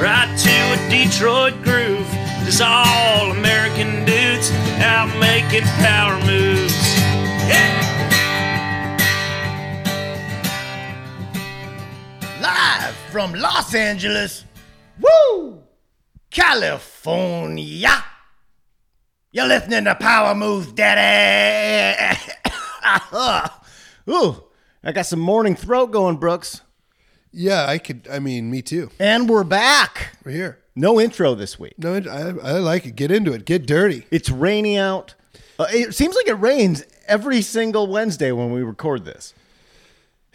Right to a Detroit groove. Just all American dudes out making power moves. Yeah. Live from Los Angeles, woo, California. You're listening to Power Moves, Daddy. Ooh, I got some morning throat going, Brooks. Yeah, I could. I mean, me too. And we're back. We're here. No intro this week. No, I, I like it. Get into it. Get dirty. It's rainy out. Uh, it seems like it rains every single Wednesday when we record this.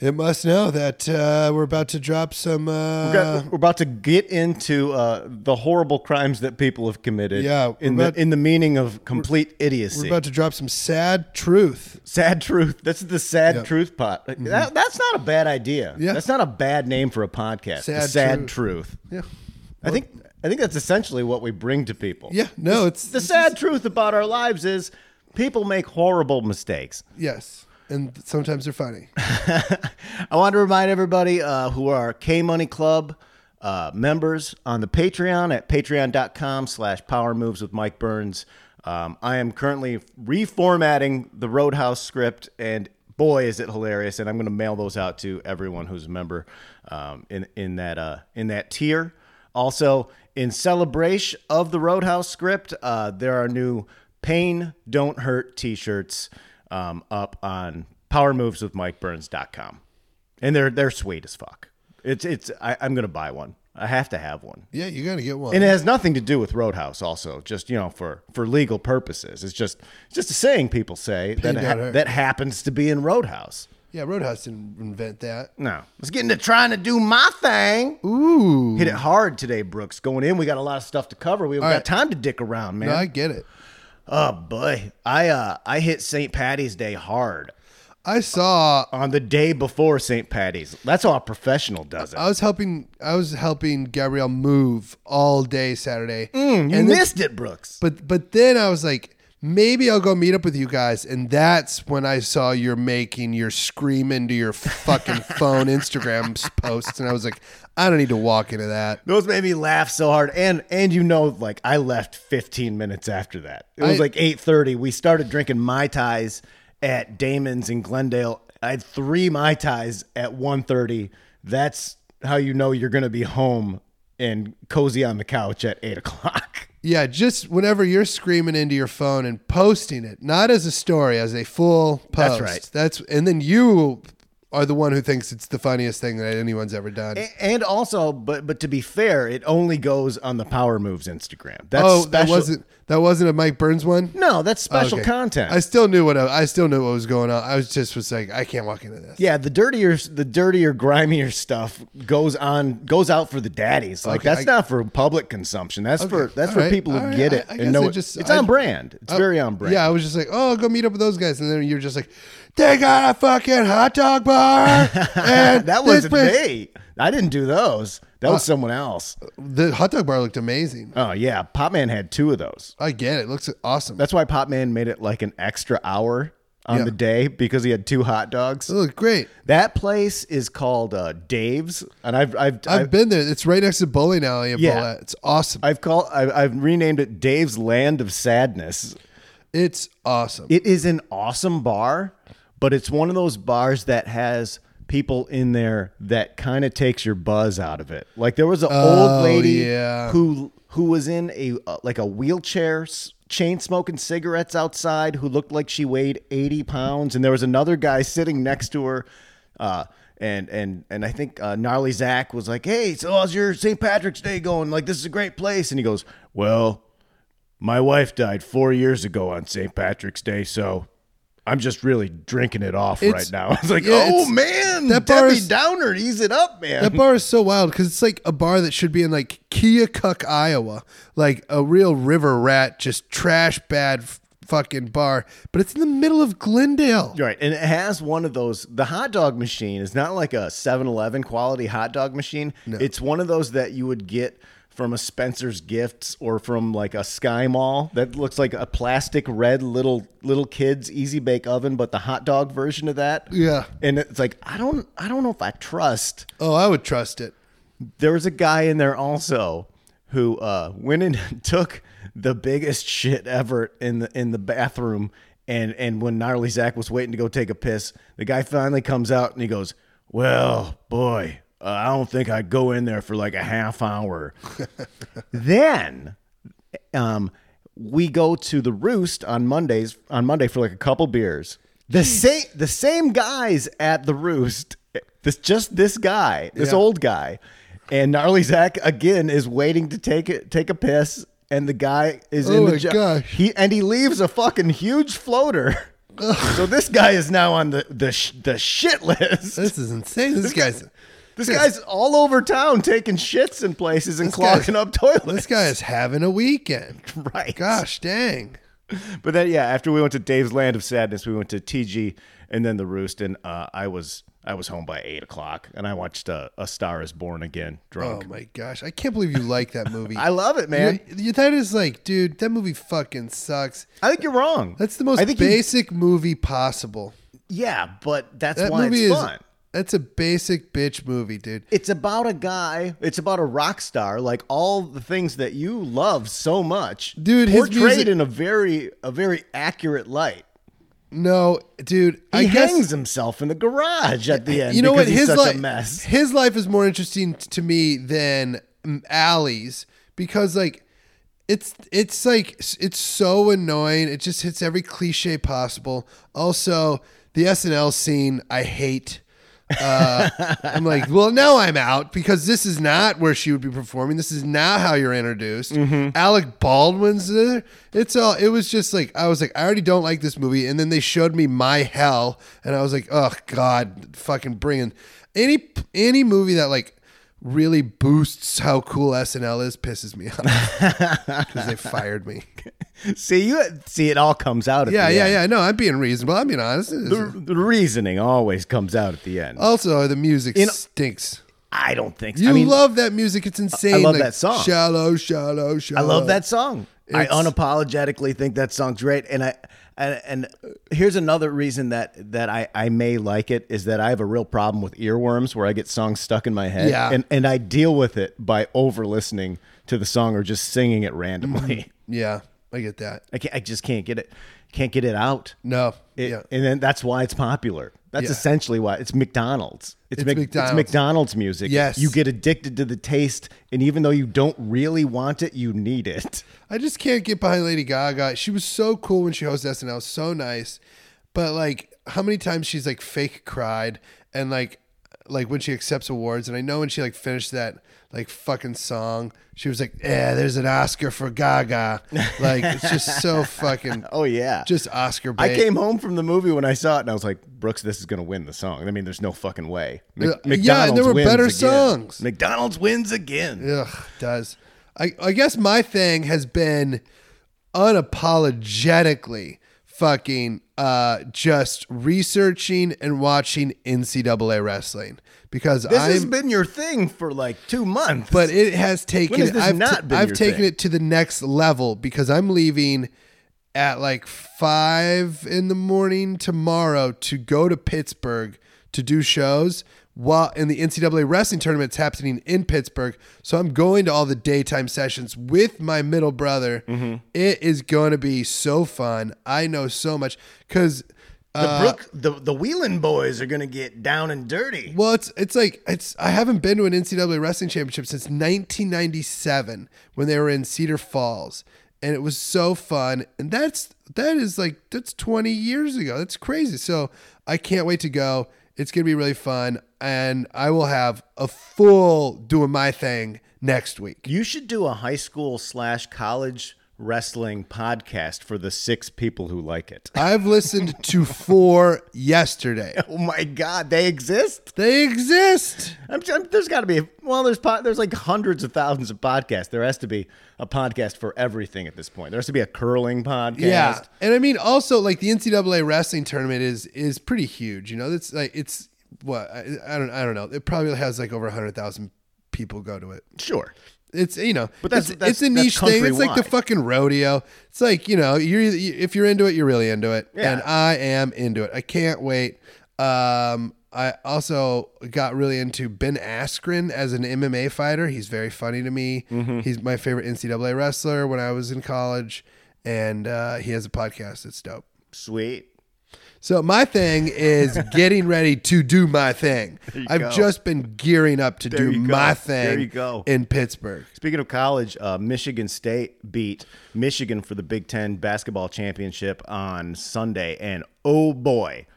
It must know that uh, we're about to drop some. Uh, We're, got- we're about to get into uh, the horrible crimes that people have committed. Yeah, in the about- in the meaning of complete idiocy. we're about to drop some sad truth. sad truth. That's the sad Yep. Mm-hmm. truth pot. That, that's not a bad idea. Yeah. that's not a bad name for a podcast. Sad the sad truth. truth. Yeah. I think I think that's essentially what we bring to people. Yeah. No, it's The sad truth about our lives is people make horrible mistakes. Yes, and sometimes they're funny. I want to remind everybody uh, who are K Money Club uh, members on the Patreon at patreon.com slash power moves with Mike Burns. Um, I am currently reformatting the Roadhouse script, and boy, is it hilarious! And I'm going to mail those out to everyone who's a member um, in in that uh, in that tier. Also, in celebration of the Roadhouse script, uh, there are new "Pain Don't Hurt" T-shirts um, up on PowerMovesWithMikeBurns.com, and they're they're sweet as fuck. It's it's I, I'm gonna buy one. I have to have one. Yeah, you got to get one. And it has nothing to do with Roadhouse. Also, just you know, for for legal purposes, it's just it's just a saying people say that ha- that happens to be in Roadhouse. yeah, Roadhouse didn't invent that. No, let's get into trying to do my thing. Ooh. Hit it hard today, Brooks. Going in, we got a lot of stuff to cover. We haven't got right. time to dick around, man. No, I get it. Oh boy, I uh I hit St. Patty's Day hard I saw. on the day before St. Patty's. That's how a professional does it. I was helping. I was helping Gabrielle move all day Saturday. Mm, you and then- missed it, Brooks. But but then I was like, maybe I'll go meet up with you guys, and that's when I saw you're making your scream into your fucking phone Instagram posts, and I was like, I don't need to walk into that. Those made me laugh so hard, and and you know, like I left 15 minutes after that. It was I- like 8:30. We started drinking mai tais at Damon's in Glendale. I had three mai tais at 1:30. That's how you know you're gonna be home and cozy on the couch at eight o'clock. Yeah, just whenever you're screaming into your phone and posting it, not as a story, as a full post. That's right. That's and then you are the one who thinks it's the funniest thing that anyone's ever done. A- And also, but but to be fair, it only goes on the Power Moves Instagram. That's oh, that special- wasn't that wasn't a Mike Burns one. No, that's special Okay. content. I still knew what I, I still knew what was going on. I was just was like, I can't walk into this. Yeah, the dirtier, the dirtier, grimier stuff goes on, goes out for the daddies. Like Okay, that's I- not for public consumption. That's for that's all for right, people who right. get it I- I and guess know I it. just- it's I- on brand. It's Oh, very on brand. Yeah, I was just like, oh, I'll go meet up with those guys, and then you're just like, they got a fucking hot dog bar. and that wasn't place- me. I didn't do those. That Uh, was someone else. The hot dog bar looked amazing. Oh yeah, Popman had two of those. I get it. it looks awesome. That's why Popman made it like an extra hour on Yeah. the day because he had two hot dogs. it looked great. That place is called uh, Dave's, and I've I've I've, I've, been there. It's right next to bowling alley at Yeah. It's awesome. I've called I've, I've renamed it Dave's Land of Sadness. it's awesome. It is an awesome bar, but it's one of those bars that has people in there that kind of takes your buzz out of it. Like there was an Oh, old lady yeah. who who was in a uh, like a wheelchair chain smoking cigarettes outside who looked like she weighed 80 pounds and there was another guy sitting next to her uh and and and I think uh, gnarly Zach was like, "Hey, so how's your St. Patrick's Day going? Like, this is a great place." And he goes, "Well, my wife died four years ago on St. Patrick's Day, so I'm just really drinking it off It's- right now. It's like, yeah, oh it's- man, that bar Debbie is- Downer, ease it up, man. That bar is so wild because it's like a bar that should be in like Keokuk, Iowa, like a real river rat, just trash bad f- fucking bar. But it's in the middle of Glendale. Right. And it has one of those. The hot dog machine is not like a 7 Eleven quality hot dog machine. It's one of those that you would get from a Spencer's Gifts or from like a Sky Mall that looks like a plastic red little little kids easy bake oven, but the hot dog version of that. Yeah. And it's like I don't I don't know if I trust Oh, I would trust it. there was a guy in there also who uh, went and took the biggest shit ever in the in the bathroom. And and when gnarly Zach was waiting to go take a piss, the guy finally comes out and he goes, "Well, boy, uh, I don't think I'd go in there for like a half hour." then, um, we go to the Roost on Mondays on Monday for like a couple beers. The same the same guys at the Roost. This just this guy, this Yeah. old guy, and gnarly Zach again is waiting to take it take a piss, and the guy is Oh in my the gosh. He and he leaves a fucking huge floater. so this guy is now on the the sh- the shit list. This is insane. This guy's This guy's all over town taking shits in places and This clogging up toilets. this guy is having a weekend. right. Gosh dang. But then, yeah, after we went to Dave's Land of Sadness, we went to TG and then the Roost, and uh, I was I was home by eight o'clock, and I watched uh, A Star Is Born again, drunk. Oh drunk. my gosh. I can't believe you like that movie. I love it, man. You- you- that is like, dude, that movie fucking sucks. I think you're wrong. That's the most I think you- basic movie possible. yeah, but that's That why movie it's is fun. That's a basic bitch movie, dude. It's about a guy. It's about a rock star, like all the things that you love so much, Dude, his portrayed music- in a very a very accurate light. No, dude. He I guess hangs himself in the garage at the end. you know what? he's His life, a mess. his life is more interesting to me than Allie's because like it's it's like it's so annoying. It just hits every cliche possible. Also, the SNL scene I hate. Uh, I'm like, well, now I'm out because this is not where she would be performing. This is not how you're introduced. Alec Baldwin's there. It's all. It was just like I was like, I already don't like this movie, and then they showed me My Hell, and I was like, oh god, fucking bringing any any movie that like really boosts how cool SNL is pisses me off because they fired me. See you. See, it all comes out. At Yeah, the yeah, end. yeah. No, I'm being reasonable. I'm being honest. The, the reasoning always comes out at the end. Also, the music In- stinks. I don't think. so. You I mean, love that music. It's insane. I love Like, that song. Shallow, shallow, shallow. I love that song. I unapologetically think that song's great, and I and, and here's another reason that that I, I may like it is that I have a real problem with earworms where I get songs stuck in my head, Yeah. and and I deal with it by over listening to the song or just singing it randomly. Mm-hmm. Yeah, I get that. I can't, I just can't get it, can't get it out. No. It- yeah. And then that's why it's popular. That's Yeah. essentially why it's McDonald's. It's, It's Mc- McDonald's. It's McDonald's music. Yes. You get addicted to the taste, and even though you don't really want it, you need it. I just can't get behind Lady Gaga. She was so cool when she hosted SNL, so nice. But like, how many times she's like fake cried and like, like when she accepts awards, and I know when she like finished that like fucking song, she was like, "Yeah, there's an Oscar for Gaga." Like, it's just so fucking Oh yeah. just Oscar I came home from the movie when I saw it, and I was like, "Brooks, this is going to win the song." I mean, there's no fucking way. Mc- yeah, there were wins better again. songs. McDonald's wins again. Ugh, does. I, I guess my thing has been unapologetically fucking uh, just researching and watching NCAA wrestling because This I'm. has been your thing for like two months. but it has taken. has I've, not t- I've taken thing? it to the next level because I'm leaving at like five in the morning tomorrow to go to Pittsburgh to do shows while in the NCAA wrestling tournament tournament's happening in Pittsburgh. So I'm going to all the daytime sessions with my middle brother. Mm-hmm. It is going to be so fun. I know so much because. the Brook, the the Wheelan boys are going to get down and dirty. Well, it's it's like it's I haven't been to an NCAA wrestling championship since 1997 when they were in Cedar Falls, and it was so fun. And that's that is like that's 20 years ago. That's crazy. So I can't wait to go. It's gonna be really fun, and I will have a full doing my thing next week. You should do a high school slash college wrestling podcast for the six people who like it. I've listened to four yesterday. Oh my God, they exist. They exist. I'm, I'm- there's got to be well, there's po- there's like hundreds of thousands of podcasts. There has to be a podcast for everything at this point. There has to be a curling podcast. Yeah, and I mean also like the NCAA wrestling tournament is is pretty huge. You know, it's like it's what I, I don't I don't know. It probably has like over hundred thousand people go to it. sure. It's you know, But that's- it's, that's- it's a niche thing. It's like the fucking rodeo. It's like you know, you're if you're into it, you're really into it, Yeah. and I am into it. I can't wait. Um, I also got really into Ben Askren as an MMA fighter. He's very funny to me. Mm-hmm. He's my favorite NCAA wrestler when I was in college, and uh, he has a podcast. It's dope. Sweet. So my thing is getting ready to do my thing. I've go. just been gearing up to There do my thing There you go. in Pittsburgh. Speaking of college, uh, Michigan State beat Michigan for the Big Ten basketball championship on Sunday, and oh boy,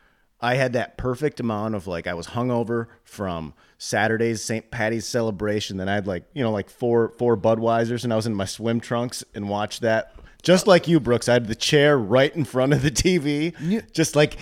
I had that perfect amount of like I was hungover from Saturday's St. Patty's celebration. Then I had like you know like four four Budweisers, and I was in my swim trunks and watched that. Just like you, Brooks, I had the chair right in front of the TV, just like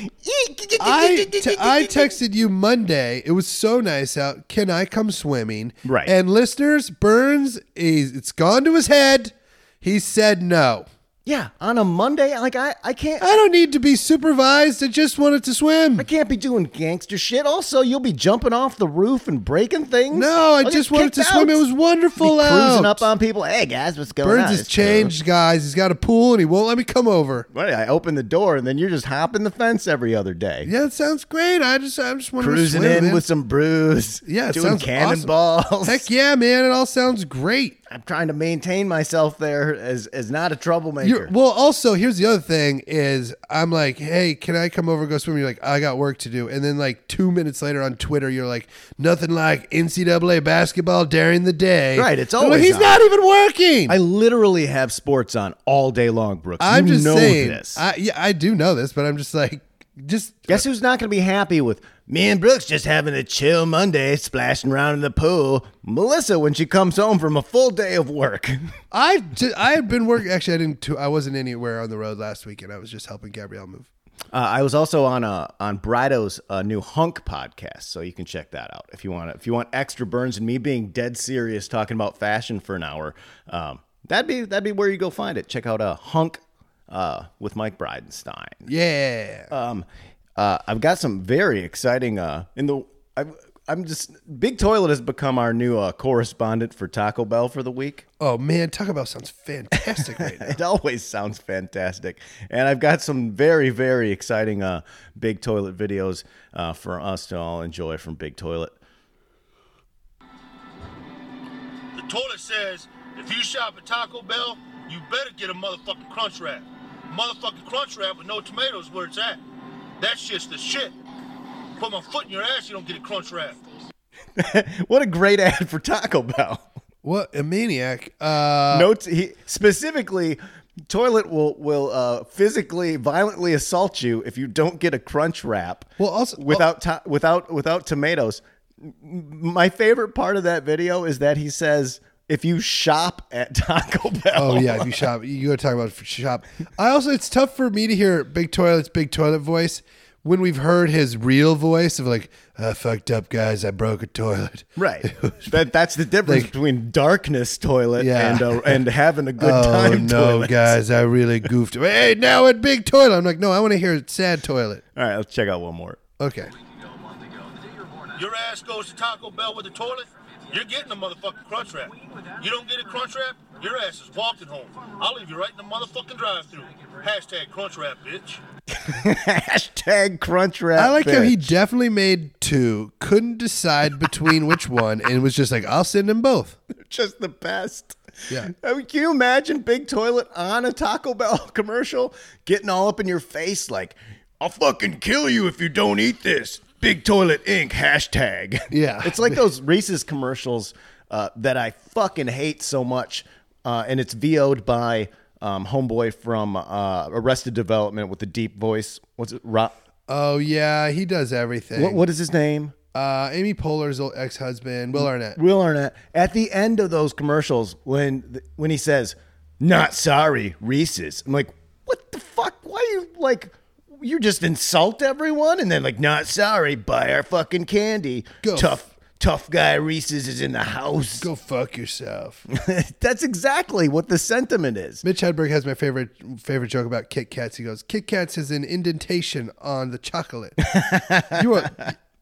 I, te- I texted you Monday. It was so nice out. Can I come swimming? Right. And listeners, Burns, he's, it's gone to his head. He said no. Yeah on a Monday. Like I I can't I don't need to be supervised. I just wanted to swim. I can't be doing gangster shit. Also, you'll be jumping off the roof and breaking things. No, I I'll get just wanted to kicked swim. out. It was wonderful Be cruising out. up on people. Hey guys, what's going on? Burns has It's changed, guys. He's got a pool and he won't let me come over. Well, I open the door and then you're just hopping the fence every other day. Yeah, it sounds great. I just, I just wanted Cruising to swim, in man. with some brews. Yeah, it doing sounds cannonballs. Heck yeah, man! It all sounds great. I'm trying to maintain myself there as as not a troublemaker. You're, well, also here's the other thing: is I'm like, hey, can I come over and go swim? You're like, I got work to do, and then like two minutes later on Twitter, you're like, nothing like NCAA basketball during the day. Right, it's like, always he's on. not even working. I literally have sports on all day long, Brooks. I'm You just saying. this. I, yeah, I do know this, but I'm just like, just Guess who's not going to be happy with me and Brooks just having a chill Monday, splashing around in the pool? Melissa, when she comes home from a full day of work. I I had been working. Actually, I didn't. I wasn't anywhere on the road last weekend. I was just helping Gabrielle move. Uh, I was also on uh, on Brido's uh, new Hunk podcast, so you can check that out if you want. If you want extra burns and me being dead serious talking about fashion for an hour, um, that'd be that'd be where you go find it. Check out uh, Hunk uh, with Mike Bridenstine. Yeah. Um, uh, I've got some very exciting. Uh, in the I've, I'm just Big Toilet has become our new uh, correspondent for Taco Bell for the week. oh man, Taco Bell sounds fantastic right now. It always sounds fantastic, and I've got some very very exciting uh, Big Toilet videos uh, for us to all enjoy from Big Toilet. The toilet says if you shop at Taco Bell, you better get a motherfucking crunch wrap. Motherfucking crunch wrap with no tomatoes where it's at. That's just the shit. Put my foot in your ass, you don't get a crunch wrap. What a great ad for Taco Bell. What a maniac. Uh, Notes he specifically. Toilet will will uh, physically violently assault you if you don't get a crunch wrap. Well, also- without to- without without tomatoes. My favorite part of that video is that he says, "If you shop at Taco Bell." Oh yeah, if you shop, you go talk about shop. I also, it's tough for me to hear Big Toilet's Big Toilet voice when we've heard his real voice of like, I fucked up, guys. I broke a toilet. Right. that that's the difference Like- between darkness toilet Yeah. and uh, and having a good Oh time no, toilet. guys! I really goofed. Hey, now at Big Toilet, I'm like, no, I want to hear sad toilet. All right, let's check out one more. Okay. Your ass goes to Taco Bell with the toilet, you're getting a motherfucking crunch wrap. You don't get a crunch wrap, your ass is walking home. I'll leave you right in the motherfucking drive-through. Hashtag crunch wrap, bitch. Hashtag crunch wrap. I like how he definitely made two, couldn't decide between which one, and was just like, I'll send them both. just the best. Yeah. I mean, can you imagine Big Toilet on a Taco Bell commercial getting all up in your face like, I'll fucking kill you if you don't eat this. Big Toilet Ink hashtag. Yeah. It's like those Reese's commercials uh, that I fucking hate so much. Uh, and it's VO'd by um, Homeboy from uh, Arrested Development with the deep voice. What's it? Ro- Oh yeah, he does everything. what, what is his name? Uh, Amy Poehler's old ex-husband, Will Arnett. Will Arnett at the end of those commercials when when he says, Not sorry, Reese's. I'm like, what the fuck? Why are you like? You just insult everyone and then like, not sorry, buy our fucking candy. Go. Tough, tough guy Reese's is in the house. Go fuck yourself. That's exactly what the sentiment is. Mitch Hedberg has my favorite favorite joke about Kit Kats. He goes, "Kit Kats is an indentation on the chocolate. you are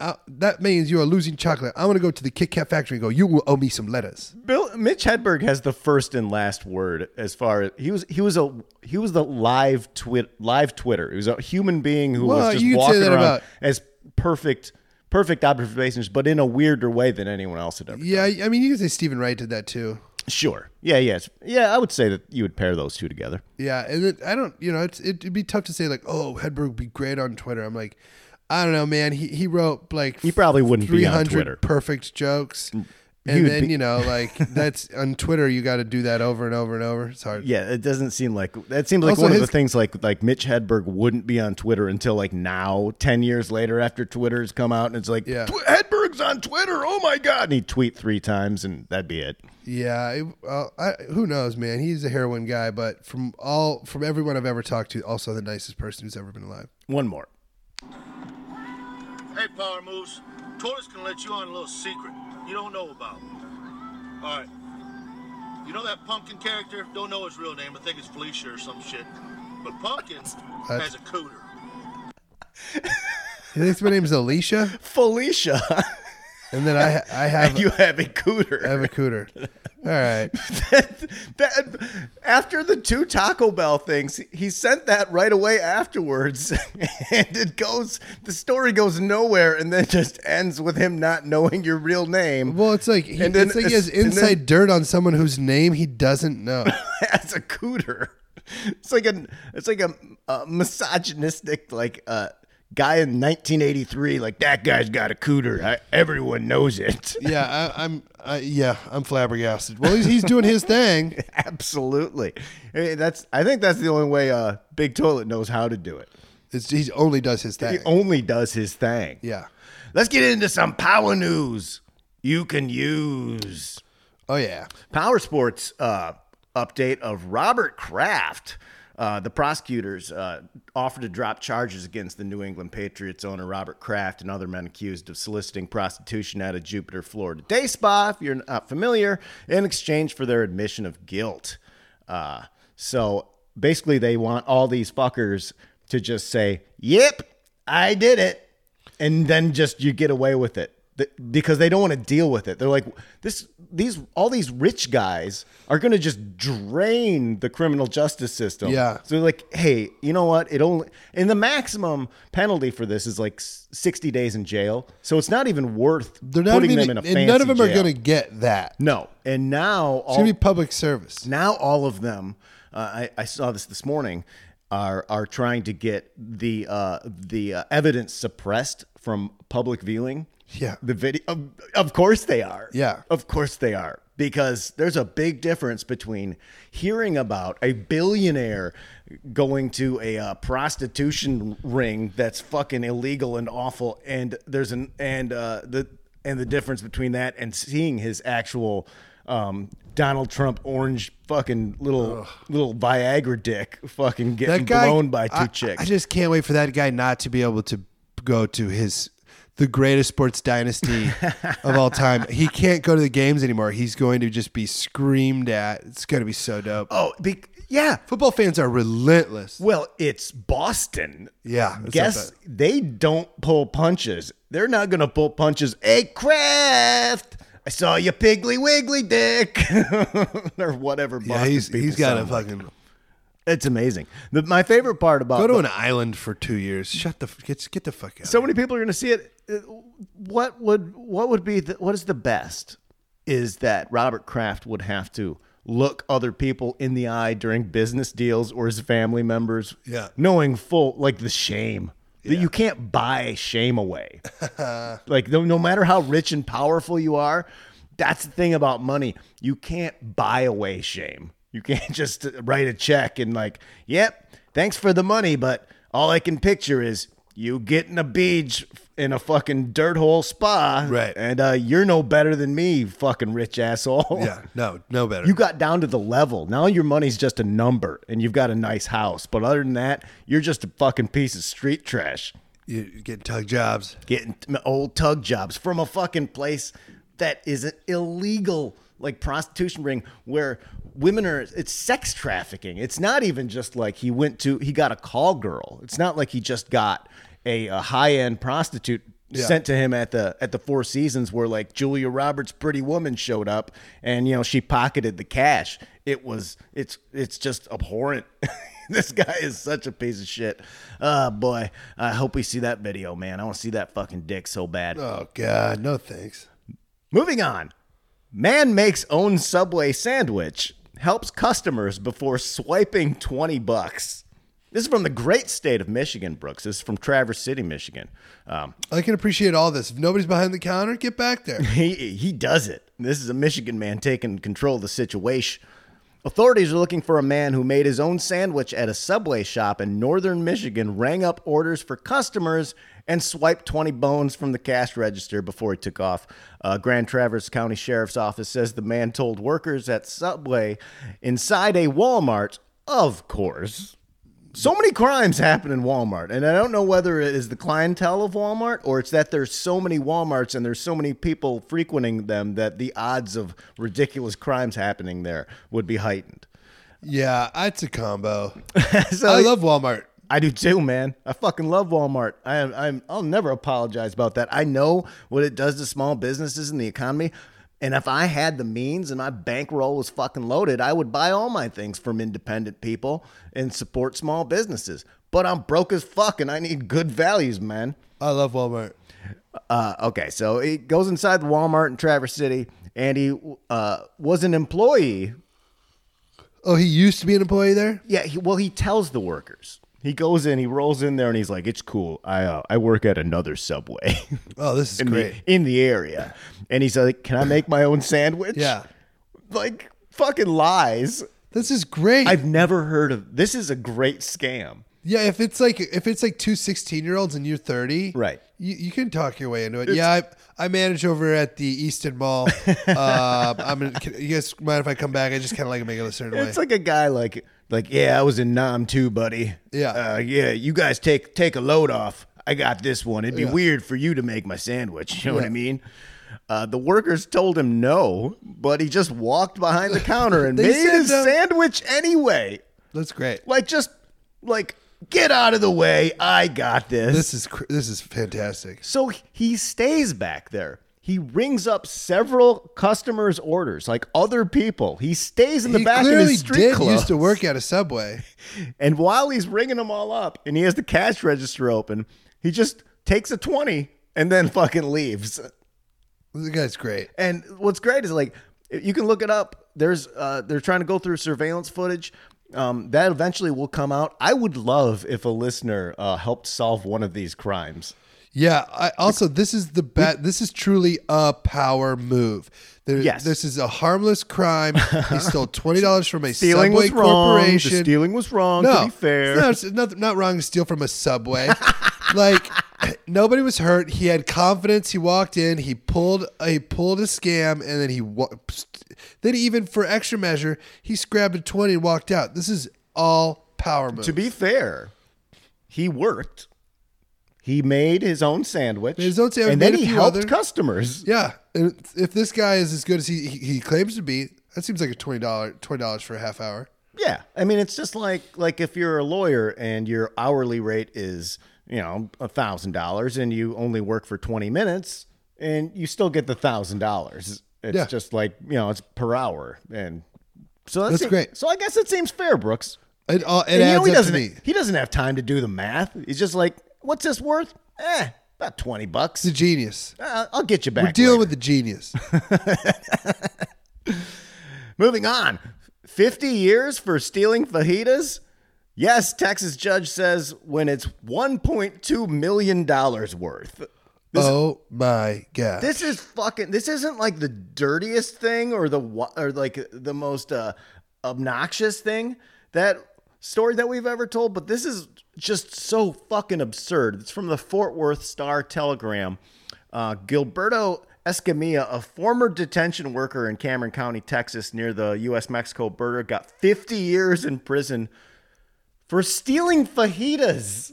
uh, that means you are losing chocolate. I want to go to the Kit Kat factory and go. You will owe me some letters. Bill Mitch Hedberg has the first and last word as far as he was he was a he was the live twit live Twitter. He was a human being who Well, was just could walking around about- as perfect perfect observations, but in a weirder way than anyone else had ever. Yeah, I mean, you can say Steven Wright did that too. Sure. Yeah, yes. Yeah, I would say that you would pair those two together. Yeah, and it, I don't, you know, it's, it'd be tough to say like, oh, Hedberg would be great on Twitter. I'm like, I don't know, man. He he wrote like He probably wouldn't be on 300 Twitter. perfect jokes, He and would then be- you know, like that's on Twitter. You got to do that over and over and over. It's hard. Yeah, it doesn't seem like that seems like Also, one of his- the things like like Mitch Hedberg wouldn't be on Twitter until like now, ten years later after Twitter's come out, and it's like Yeah. "Tw- Hedberg's on Twitter. Oh my god! And he'd tweet three times, and that'd be it. Yeah, it, uh, I, who knows, man? He's a heroin guy, but from all from everyone I've ever talked to, also the nicest person who's ever been alive. One more. Hey, Power Moves. Tortoise can let you on a little secret you don't know about. All right. You know that Pumpkin character? Don't know his real name. I think it's Felicia or some shit. But Pumpkin has a cooter. He thinks my name's Alicia, Felicia, and then I I have you have a cooter. I have a cooter. All right. that, that- after the two Taco Bell things, he sent that right away afterwards, and it goes. The story goes nowhere, and then just ends with him not knowing your real name. Well, it's like he, And then it's like he has inside then- dirt on someone whose name he doesn't know. as a cooter. It's like a it's like a, a misogynistic like uh, guy in 1983. Like that guy's got a cooter. I, everyone knows it. yeah, I, I'm. I, yeah, I'm flabbergasted. Well, he's, he's doing his thing. Absolutely. I mean, that's I think that's the only way uh, Big Toilet knows how to do it. It's, he only does his thing. He only does his thing. Yeah. Let's get into some power news you can use. Oh yeah. Power Sports uh, update of Robert Kraft. Uh, the prosecutors uh, offered to drop charges against the New England Patriots owner Robert Kraft and other men accused of soliciting prostitution at a Jupiter, Florida day spa, if you're not familiar, in exchange for their admission of guilt. Uh, so basically, they want all these fuckers to just say, Yep, I did it and then just you get away with it Because they don't want to deal with it. They're like this these all these rich guys are going to just drain the criminal justice system. Yeah. So they're like, "Hey, you know what? It only and the maximum penalty for this is like 60 days in jail. So it's not even worth They're not putting even, them in a and fancy none of them are going to get that. No. And now It's all going to be public service. now all of them uh, I, I saw this this morning are are trying to get the uh, the uh, evidence suppressed from public viewing Yeah. the video of, of course they are Yeah. of course they are because there's a big difference between hearing about a billionaire going to a uh, prostitution ring that's fucking illegal and awful and there's an and uh, the and the difference between that and seeing his actual um, Donald Trump orange fucking little little Viagra dick fucking getting guy blown by two I, chicks. I just can't wait for that guy not to be able to go to his the greatest sports dynasty of all time. He can't go to the games anymore. He's going to just be screamed at. It's going to be so dope. oh, be, yeah. Football fans are relentless. Well, it's Boston. Yeah, it's Guess like they don't pull punches. They're not going to pull punches. Hey, Kraft, I saw you piggly wiggly dick. or whatever. Yeah, he's people he's got a sound like. fucking It's amazing. The, my favorite part about go to an island for two years. Shut the get get the fuck out. so many people are going to see it. Uh, What would what would be the, what is the best is that Robert Kraft would have to look other people in the eye during business deals or his family members, Yeah. knowing full like the shame that you can't buy shame away. like no, no matter how rich and powerful you are, that's the thing about money. You can't buy away shame. You can't just write a check and like, yep, thanks for the money, but all I can picture is you getting a beach in a fucking dirt hole spa, Right. And uh, you're no better than me, you fucking rich asshole. Yeah, no, no better. You got down to the level. Now your money's just a number, and you've got a nice house. But other than that, you're just a fucking piece of street trash. you get tug jobs. Getting old tug jobs from a fucking place that is an illegal, like prostitution ring, where women are. It's sex trafficking. It's not even just like he went to. He got a call girl. It's not like he just got a, a high end prostitute Yeah. sent to him at the at the Four Seasons where like Julia Roberts Pretty Woman showed up and you know she pocketed the cash. It was it's it's just abhorrent. this guy is such a piece of shit. Uh boy, I hope we see that video, man. I want to see that fucking dick so bad. Oh God, no thanks. Moving on. Man makes own Subway sandwich, helps customers before swiping 20 bucks. This is from the great state of Michigan, Brooks. This is from Traverse City, Michigan. Um, I can appreciate all this. If nobody's behind the counter, get back there. he he does it. This is a Michigan man taking control of the situation. Authorities are looking for a man who made his own sandwich at a Subway shop in northern Michigan, rang up orders for customers, and swiped 20 bones from the cash register before he took off. Uh, Grand Traverse County Sheriff's Office says the man told workers at Subway inside a Walmart, of course. So many crimes happen in Walmart, and I don't know whether it is the clientele of Walmart or it's that there's so many Walmarts and there's so many people frequenting them that the odds of ridiculous crimes happening there would be heightened. Yeah, it's a combo. so I love Walmart. I do too, man. I fucking love Walmart. I am, I'm, I'll never apologize about that. I know what it does to small businesses and the economy. And if I had the means and my bankroll was fucking loaded, I would buy all my things from independent people and support small businesses. But I'm broke as fuck and I need good values, man. I love Walmart. Uh, okay, so he goes inside the Walmart in Traverse City and he uh, was an employee Oh, he used to be an employee there. Yeah, he, well, he tells the workers. He goes in, he rolls in there, and he's like, "It's cool. I uh, I work at another Subway Oh, this is in great. the in the area." And he's like, "Can I make my own sandwich?" Yeah. like fucking lies. This is great. I've never heard of. This is a great scam. yeah, if it's like if it's like two 16 year olds and you're 30, Right. You, you can talk your way into it. yeah, I, I manage over at the Easton Mall. uh, I'm gonna, can, you guys mind if I come back? I just kind of like make it a certain way. It's like a guy like like yeah, I was in Nam too, buddy. Yeah. uh, yeah. You guys take take a load off. I got this one. It'd be Yeah. weird for you to make my sandwich. You know what I mean? Uh, the workers told him no, but he just walked behind the counter and They made said his no. sandwich anyway. That's great. Like just like get out of the way. I got this. This is cr- this is fantastic. So he stays back there. He rings up several customers' orders, like other people. He stays in the he back of clearly his street did clothes. used to work at a Subway. And while he's ringing them all up and he has the cash register open, he just takes a 20 and then fucking leaves. The guy's great. And what's great is like you can look it up. There's uh they're trying to go through surveillance footage. Um, that eventually will come out. I would love if a listener uh, helped solve one of these crimes. Yeah. I, also, this is the bet. This is truly a power move. There, Yes. This is a harmless crime. He stole twenty dollars from a Stealing Subway was wrong. The stealing was wrong. no, to be fair, no, it's not, not wrong to steal from a Subway. like nobody was hurt. He had confidence. He walked in. He pulled. He pulled a scam, and then he wa- then even for extra measure, he grabbed a twenty and walked out. This is all power move. To be fair, he worked. He made his own sandwich. Made his own sandwich, and then he helped other- customers. Yeah, and if this guy is as good as he he, he claims to be, that seems like a twenty dollar twenty dollars for a half hour. Yeah, I mean, it's just like like if you're a lawyer and your hourly rate is you know a thousand dollars and you only work for twenty minutes and you still get the thousand dollars. It's Yeah. just like you know it's per hour and so that's, That's great. So I guess it seems fair, Brooks. It all it And you know, he doesn't he doesn't have time to do the math. He's just like, what's this worth? Eh, about twenty bucks. The genius. Uh, I'll get you back. We're dealing later. with the genius. Moving on. 50 years for stealing fajitas? Yes, Texas judge says when it's $1.2 million worth. oh my god! This is fucking, this isn't like the dirtiest thing or the, or like the most uh, obnoxious thing. That story that we've ever told, but this is just so fucking absurd. It's from the Fort Worth Star Telegram. Uh, Gilberto Escamilla, a former detention worker in Cameron County, Texas, near the U.S. Mexico border, got 50 years in prison for stealing fajitas.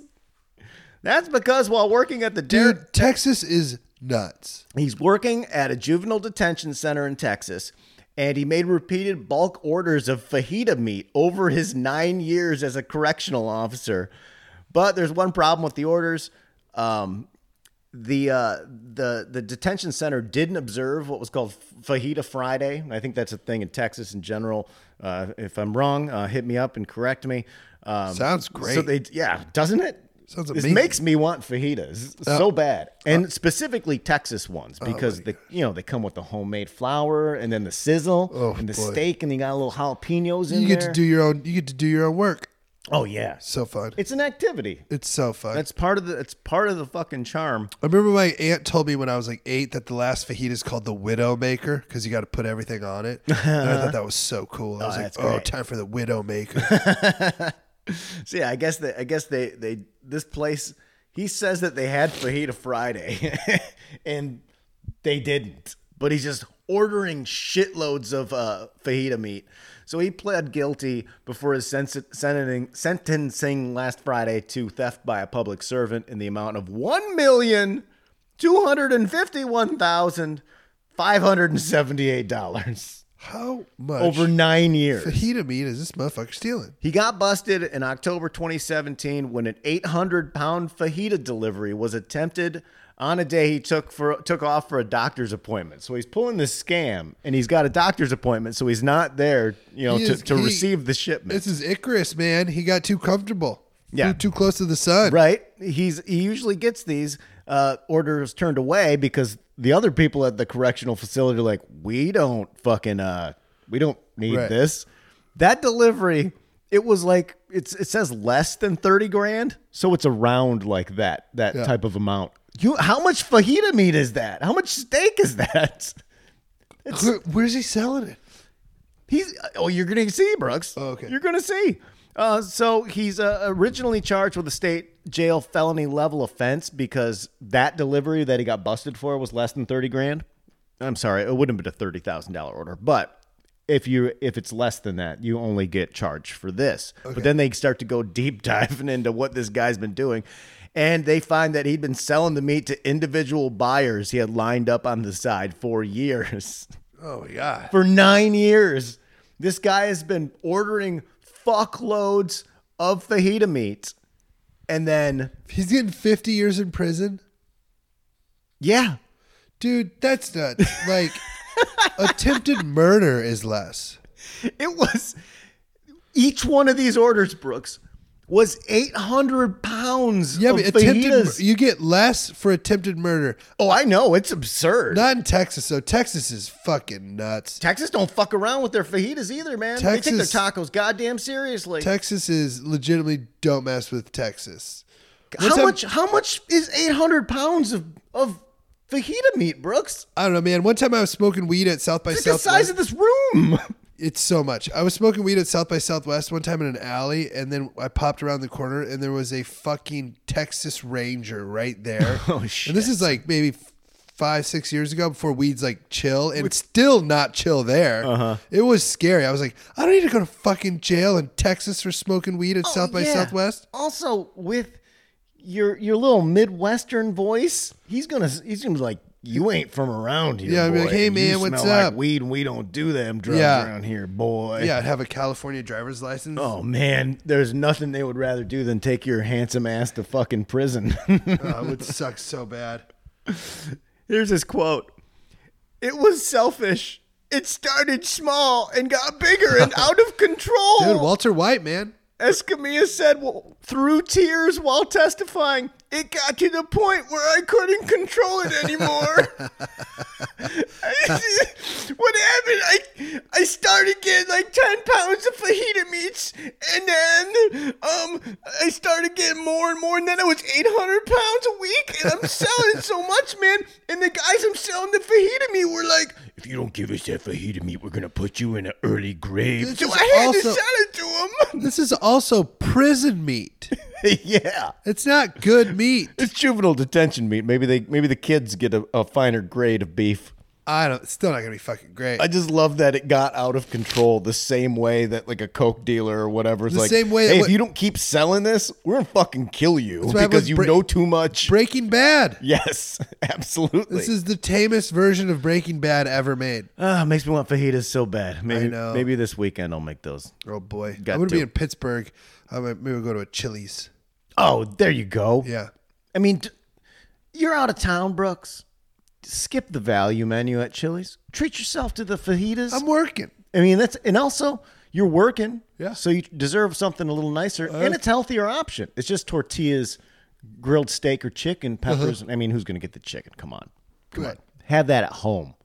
That's because while working at the Dude, Texas is nuts. He's working at a juvenile detention center in Texas, and he made repeated bulk orders of fajita meat over his nine years as a correctional officer. But there's one problem with the orders. Um, the uh, the the detention center didn't observe what was called Fajita Friday. I think that's a thing in Texas in general. Uh, if I'm wrong, uh, hit me up and correct me. Um, Sounds So great. they yeah, doesn't it? Sounds This amazing. makes me want fajitas so bad, and specifically Texas ones because they you know they come with the homemade flour and then the sizzle Oh, and the boy. steak, and you got a little jalapenos in You get there. to do your own. You get to do your own work. oh yeah, So fun. it's an activity. It's so fun. That's part of the. It's part of the fucking charm. I remember my aunt told me when I was like eight that the last fajita is called the widow maker because you got to put everything on it. and I thought that was so cool. I was like, oh, great. time for the widow maker. So yeah, I guess they. I guess they. They this place. He says that they had fajita Friday, and they didn't. But he's just ordering shitloads of uh, fajita meat. So he pled guilty before his sen- sentencing, sentencing last Friday to theft by a public servant in the amount of one million two hundred and fifty-one thousand five hundred and seventy-eight dollars How much over nine years. fajita meat is this motherfucker stealing? He got busted in October 2017 when an 800 pound fajita delivery was attempted on a day he took for took off for a doctor's appointment. So he's pulling this scam, and he's got a doctor's appointment, so he's not there, you know, He to, is- to he- receive the shipment. This is Icarus, man. He got too comfortable. Yeah. Flew too close to the sun. right? He's he usually gets these uh, orders turned away because the other people at the correctional facility are like, we don't fucking uh, we don't need Right. this. That delivery, it was like it's it says less than thirty grand, so it's around like that that Yeah. type of amount. You how much fajita meat is that? How much steak is that? It's, Where- where's he selling it? He's oh, you're gonna see, Brooks. Oh, okay. You're gonna see. Uh, so he's uh, originally charged with a state jail felony level offense because that delivery that he got busted for was less than thirty grand. I'm sorry, it wouldn't have been a thirty thousand dollar order, but if you if it's less than that, you only get charged for this. But then they start to go deep diving into what this guy's been doing. And they find that he'd been selling the meat to individual buyers he had lined up on the side for years. Oh yeah. for nine years. This guy has been ordering fuckloads of fajita meat. And then, He's getting 50 years in prison. yeah, Dude, that's nuts. Like attempted murder is less. it was each one of these orders, Brooks, was 800 pounds Yeah, of but attempted fajitas. you get less for attempted murder. oh, I know. It's absurd. Not in Texas, though. Texas is fucking nuts. Texas don't fuck around with their fajitas either, man. they take their Texas- tacos goddamn seriously. Texas is legitimately don't mess with Texas. how One much? How much is 800 pounds of of fajita meat, Brooks? I don't know, man. One time I was smoking weed at South by It's like the size of this room. It's so much. I was smoking weed at South by Southwest one time in an alley, and then I popped around the corner, and there was a fucking Texas Ranger right there. Oh, shit! And this is like maybe five, six years ago before weed's like chill, and it's still not chill there. Uh-huh. It was scary. I was like, I don't need to go to fucking jail in Texas for smoking weed at South by Oh, Yeah. Southwest. Also, with your your little Midwestern voice, he's gonna he's gonna be like, "You ain't from around here." Yeah, I'd be like, boy. "Hey, You man, what's smell like up?" weed, and we don't do them drugs Yeah. around here, boy." Yeah, I'd have a California driver's license. Oh man, there's nothing they would rather do than take your handsome ass to fucking prison. Oh, it would suck so bad. Here's his quote. It was selfish. It started small and got bigger and out of control. Dude, Walter White, man. Escamilla said well, through tears while testifying, it got to the point where I couldn't control it anymore. what happened? I I started getting like ten pounds of fajita meats, and then um I started getting more and more, and then it was eight hundred pounds a week, and I'm selling so much, man. And the guys I'm selling the fajita meat were like, "If you don't give us that fajita meat, we're gonna put you in an early grave." This So I had to also- sell it to them. This is also prison meat. yeah. It's not good meat. It's juvenile detention meat. Maybe they maybe the kids get a, a finer grade of beef. I don't. It's still not gonna be fucking great. I just love that it got out of control the same way that like a coke dealer or whatever is The like, same way that hey, what- if you don't keep selling this, we're gonna fucking kill you what happened because with you Bra- know too much. Breaking Bad. yes, absolutely. This is the tamest version of Breaking Bad ever made. Ah, makes me want fajitas so bad. Maybe know. maybe this weekend I'll make those. Oh boy, Got I'm gonna to. be in Pittsburgh. I might maybe we'll go to a Chili's. Oh, there you go. Yeah. I mean, d- you're out of town, Brooks. Skip the value menu at Chili's. Treat yourself to the fajitas. I'm working. I mean, that's and also you're working, Yeah. So you deserve something a little nicer, uh-huh. and it's healthier option. It's just tortillas, grilled steak or chicken, uh-huh. peppers. I mean, who's going to get the chicken? Come on, come Good. on, have that at home.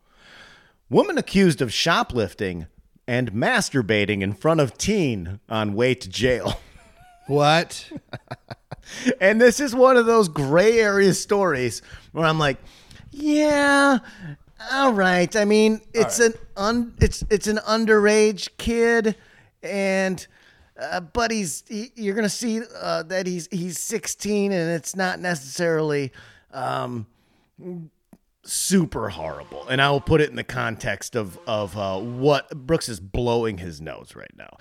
Woman accused of shoplifting and masturbating in front of teen on way to jail. What? And this is one of those gray area stories where I'm like, yeah, all right. I mean, it's an un, it's it's an underage kid, and uh, but he's he, you're gonna see uh, that he's he's 16, and it's not necessarily um, super horrible. And I will put it in the context of of uh, what Brooks is blowing his nose right now.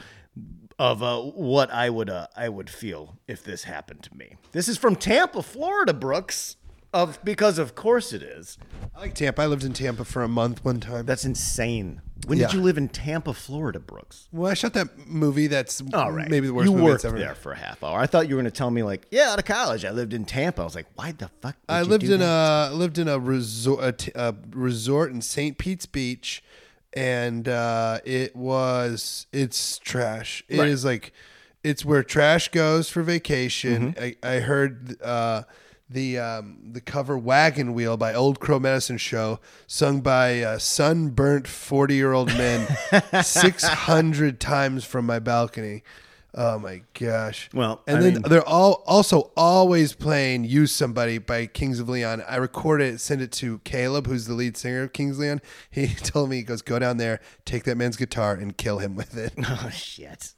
Of uh, what I would uh, I would feel if this happened to me. This is from Tampa, Florida, Brooks. Of because of course it is. I like Tampa. I lived in Tampa for a month one time. That's insane. When Yeah. did you live in Tampa, Florida, Brooks? well, I shot that movie. That's All right, maybe the worst You movie worked that's ever. there for a half hour. I thought you were going to tell me like, yeah, out of college, I lived in Tampa. I was like, why the fuck? Did I you lived do in that? a lived in a resort a, t- a resort in St. Pete's Beach, and uh, it was it's trash. It is Right. like it's where trash goes for vacation. Mm-hmm. I, I heard uh, the um, the cover "Wagon Wheel" by Old Crow Medicine Show, sung by uh, sunburnt forty year old men, six hundred times from my balcony. Oh my gosh! Well, and I then mean- they're all also always playing "Use Somebody" by Kings of Leon. I recorded it, sent it to Caleb, who's the lead singer of Kings of Leon. He told me he goes, "Go down there, take that man's guitar, and kill him with it." Oh shit.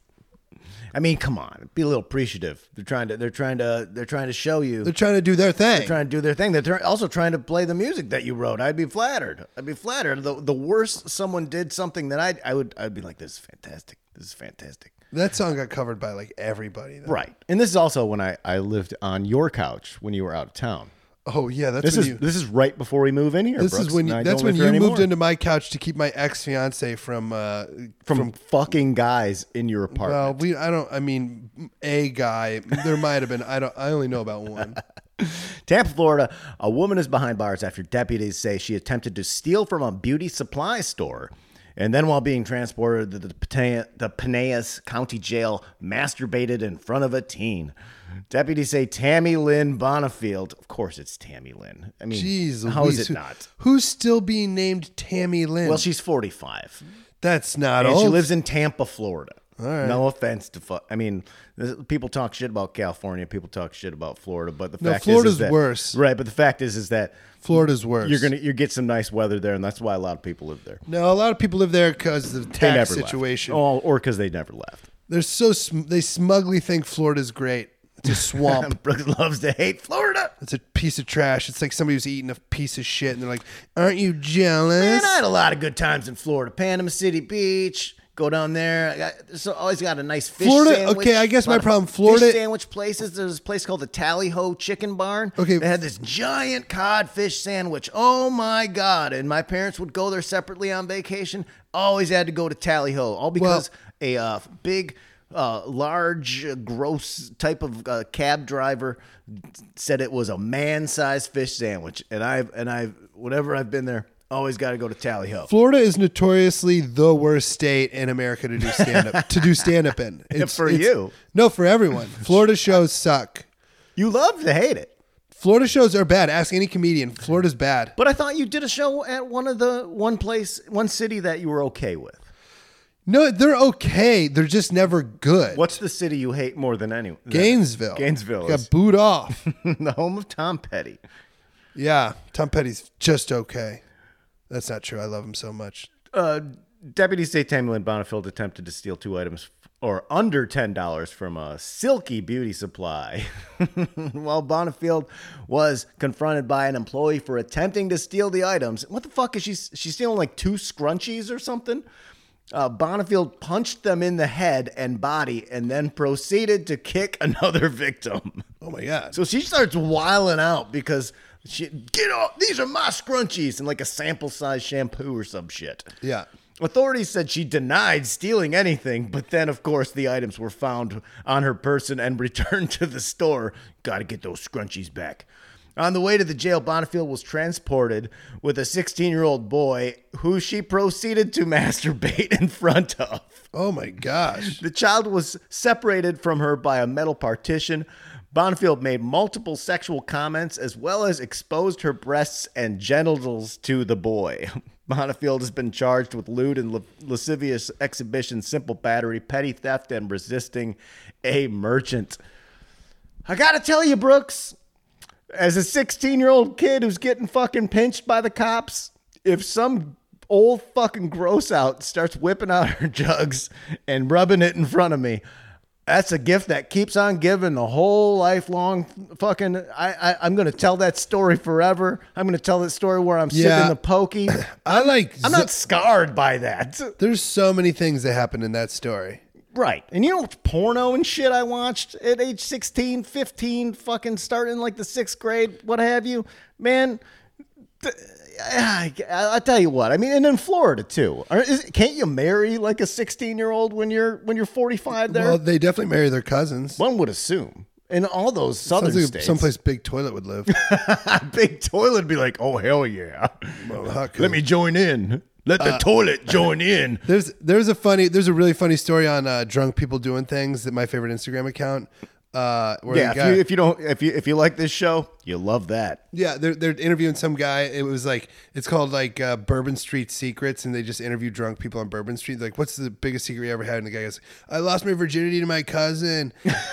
I mean, come on, be a little appreciative. They're trying to, they're trying to, they're trying to show you, They're trying to do their thing. They're trying to do their thing. They're also trying to play the music that you wrote. I'd be flattered. I'd be flattered. The the worse someone did something that I, I would, I'd be like, this is fantastic. This is fantastic. That song got covered by like everybody. though. Right. And this is also when I, I lived on your couch when you were out of town. Oh yeah, that's This when is you. this is right before we move in here. This Brooks, is when you, that's when you moved into my couch to keep my ex fiance from uh, from, fucking guys in your apartment. Well, we I don't. I mean, a guy. There might have been. I don't. I only know about one. Tampa, Florida, a woman is behind bars after deputies say she attempted to steal from a beauty supply store. And then, while being transported to the, Pena- the Peneas County Jail, masturbated in front of a teen. Deputies say Tammy Lynn Bonifield. Of course, it's Tammy Lynn. I mean, Jeez, how is Louise, it who- not? Who's still being named Tammy Lynn? Well, she's 45. that's not And old. she lives in Tampa, Florida. No offense to, fu- I mean, this- people talk shit about California. People talk shit about Florida, but the No, fact Florida's is, is that, worse. right? But the fact is, is that Florida's worse. you're gonna you get some nice weather there, and that's why a lot of people live there. No, a lot of people live there because of the tax never situation. left. oh, or because they never left. They're so sm- they smugly think Florida's great. It's a swamp. Brooks loves to hate Florida. it's a piece of trash. It's like somebody who's eating a piece of shit, and they're like, "Aren't you jealous?" Man, I had a lot of good times in Florida. Panama City Beach. Go down there. I got, there's always got a nice fish Florida- sandwich. okay, I guess my lot of problem, fish Florida- sandwich places. There's a place called the Tally Ho Chicken Barn. Okay. They had this giant codfish sandwich. Oh my god! And my parents would go there separately on vacation. Always had to go to Tally Ho, all because a uh, big. Uh, large, uh, gross type of uh, cab driver said it was a man-sized fish sandwich, and I've and I've whenever I've been there, always got to go to Tally Ho. Florida is notoriously the worst state in America to do stand up to do stand up in. It's, For it's- you. no, for everyone. Florida shows suck. You love to hate it. Florida shows are bad. Ask any comedian. Florida's bad. But I thought you did a show at one of the one place, one city that you were okay with. No, they're okay. They're just never good. What's the city you hate more than anyone? Gainesville? Gainesville got is booed off. the home of Tom Petty. yeah, Tom Petty's just okay. That's not true. I love him so much. Uh, deputies say Tammy Lynn Bonifield attempted to steal two items or under $10 from a Sally beauty supply. While Bonifield was confronted by an employee for attempting to steal the items. What the fuck is she? She's stealing like two scrunchies or something? Uh, Bonifield punched them in the head and body and then proceeded to kick another victim. Oh my god. So she starts wiling out because she get off. These are my scrunchies and like a sample size shampoo or some shit. yeah. Authorities said she denied stealing anything, but then, of course, the items were found on her person and returned to the store. Got to get those scrunchies back. On the way to the jail, Bonifield was transported with a 16 year old boy who she proceeded to masturbate in front of. Oh my gosh. The child was separated from her by a metal partition. Bonifield made multiple sexual comments as well as exposed her breasts and genitals to the boy. Bonifield has been charged with lewd and la- lascivious exhibition, simple battery, petty theft, and resisting a merchant. I gotta tell you, Brooks, as a 16 year old kid who's getting fucking pinched by the cops, if some old fucking gross out starts whipping out her jugs and rubbing it in front of me, that's a gift that keeps on giving the whole lifelong fucking. I, I I'm gonna tell that story forever. I'm gonna tell that story where I'm sitting Yeah. in the pokey. I like I'm not scarred by that. There's so many things that happen in that story. Right. And you know what porno and shit I watched at age 16, 15, fucking starting like the sixth grade, what have you? Man, th- I, I tell you what. I mean, and in Florida too. Is- Can't you marry like a 16 year old when you're when you're 45 there? Well, they definitely marry their cousins. One would assume. In all those southern Sounds like states, someplace Big Toilet would live. big toilet would be like, oh hell yeah, Well, let me join in. Let the toilet join in. There's there's a funny there's a really funny story on uh, drunk people doing things that my favorite Instagram account. Uh, where Yeah, if you, if you don't, if you if you like this show, you love that. yeah, they're they're interviewing some guy. It was like it's called like uh, Bourbon Street Secrets, and they just interview drunk people on Bourbon Street. Like, what's the biggest secret you ever had? And the guy goes, "I lost my virginity to my cousin."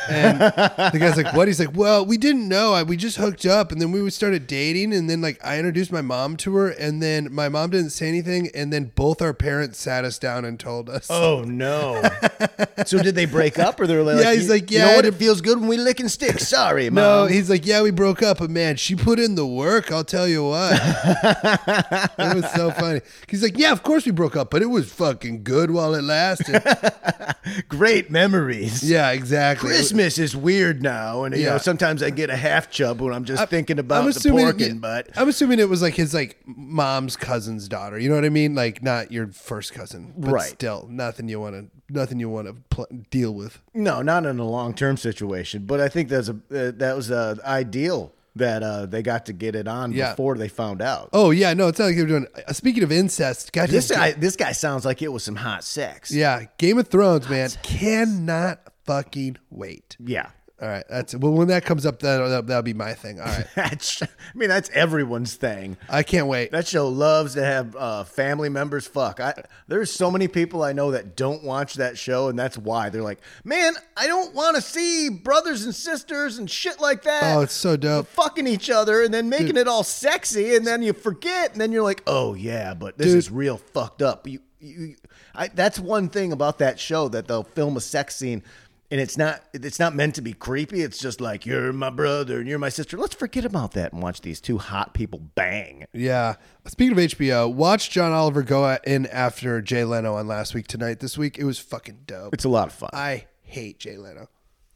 And the guy's like, "What?" He's like, "Well, we didn't know. I, we just hooked up, and then we started dating, and then like I introduced my mom to her, and then my mom didn't say anything, and then both our parents sat us down and told us." Oh no! so did they break up, or they're like, Yeah, he's "You- like, you yeah, know what? it- feels good when we licking sticks. Sorry, No, he's like, yeah, we broke up, but man, she put in the work. I'll tell you what. it was so funny. He's like, yeah, of course we broke up, but it was fucking good while it lasted. great memories. yeah, exactly. Christmas is weird now, and you Yeah. know sometimes I get a half chub when I'm just thinking about I'm the assuming, porking. But I'm assuming it was like his like mom's cousin's daughter. You know what I mean? Like not your first cousin, but Right. Still, nothing you want to nothing you want to pl- deal with. no, not in a long term situation. But I think that's a uh, that was uh, ideal that uh, they got to get it on Yeah. before they found out. Oh yeah, no, it's not like they were doing. Uh, speaking of incest, goddamn, This guy, this guy sounds like it was some hot sex. yeah, Game of Thrones, man, cannot fucking wait. yeah. All right, that's well. When that comes up, that'll, that'll, that'll be my thing. All right, That's, I mean, that's everyone's thing. I can't wait. That show loves to have uh, family members fuck. I there's so many people I know that don't watch that show, and that's why they're like, man, I don't want to see brothers and sisters and shit like that. Oh, it's so dope. fucking each other and then making it all sexy, and then you forget, and then you're like, oh yeah, but this Dude. is real fucked up. You, you, I, that's one thing about that show that they'll film a sex scene. And it's not it's not meant to be creepy. It's just like you're my brother and you're my sister. Let's forget about that and watch these two hot people bang. Yeah. Speaking of HBO, watch John Oliver go in after Jay Leno on last week tonight. This week it was fucking dope. It's a lot of fun. I hate Jay Leno.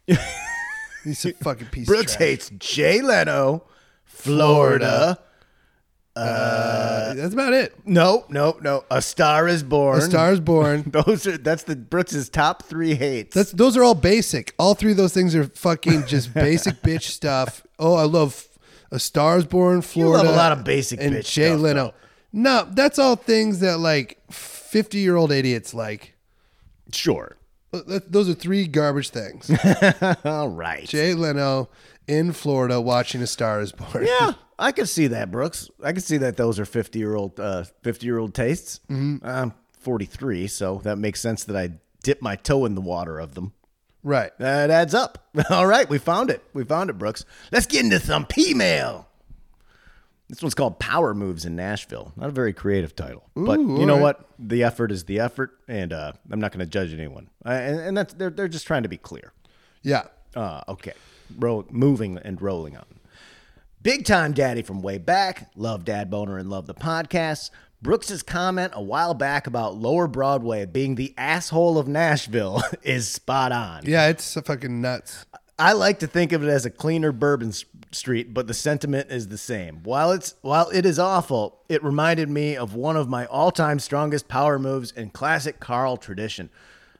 He's a fucking piece Brooks of trash. Brooks hates Jay Leno, Florida. Uh, that's about it. No, no, no. A Star is Born. A Star is Born. Those are that's the Brooks's top three hates. That's those are all basic. All three of those things are fucking just basic bitch stuff. Oh, I love A Star is Born, You Florida. love a lot of basic and bitch Jay stuff, Leno. though. No, that's all things that like fifty year old idiots like. sure. Those are three garbage things. All right. Jay Leno in Florida watching A Star Is Born. Yeah, I could see that, Brooks. I could see that those are fifty year old uh, fifty year old tastes. Mm-hmm. I'm forty three, so that makes sense that I dip my toe in the water of them. Right. That adds up. All right, we found it. We found it, Brooks. Let's get into some P mail. This one's called Power Moves in Nashville. Not a very creative title, but you know right. what? The effort is the effort, and uh, I'm not going to judge anyone. Uh, and, and that's they're they're just trying to be clear. Yeah. Uh, okay, Roll, moving and rolling on. Big time daddy from way back. Love Dad Boner and love the podcast. Brooks's comment a while back about Lower Broadway being the asshole of Nashville is spot on. Yeah, it's fucking nuts. I like to think of it as a cleaner Bourbon Street, but the sentiment is the same. While it's while it is awful, it reminded me of one of my all-time strongest power moves in classic Carl tradition.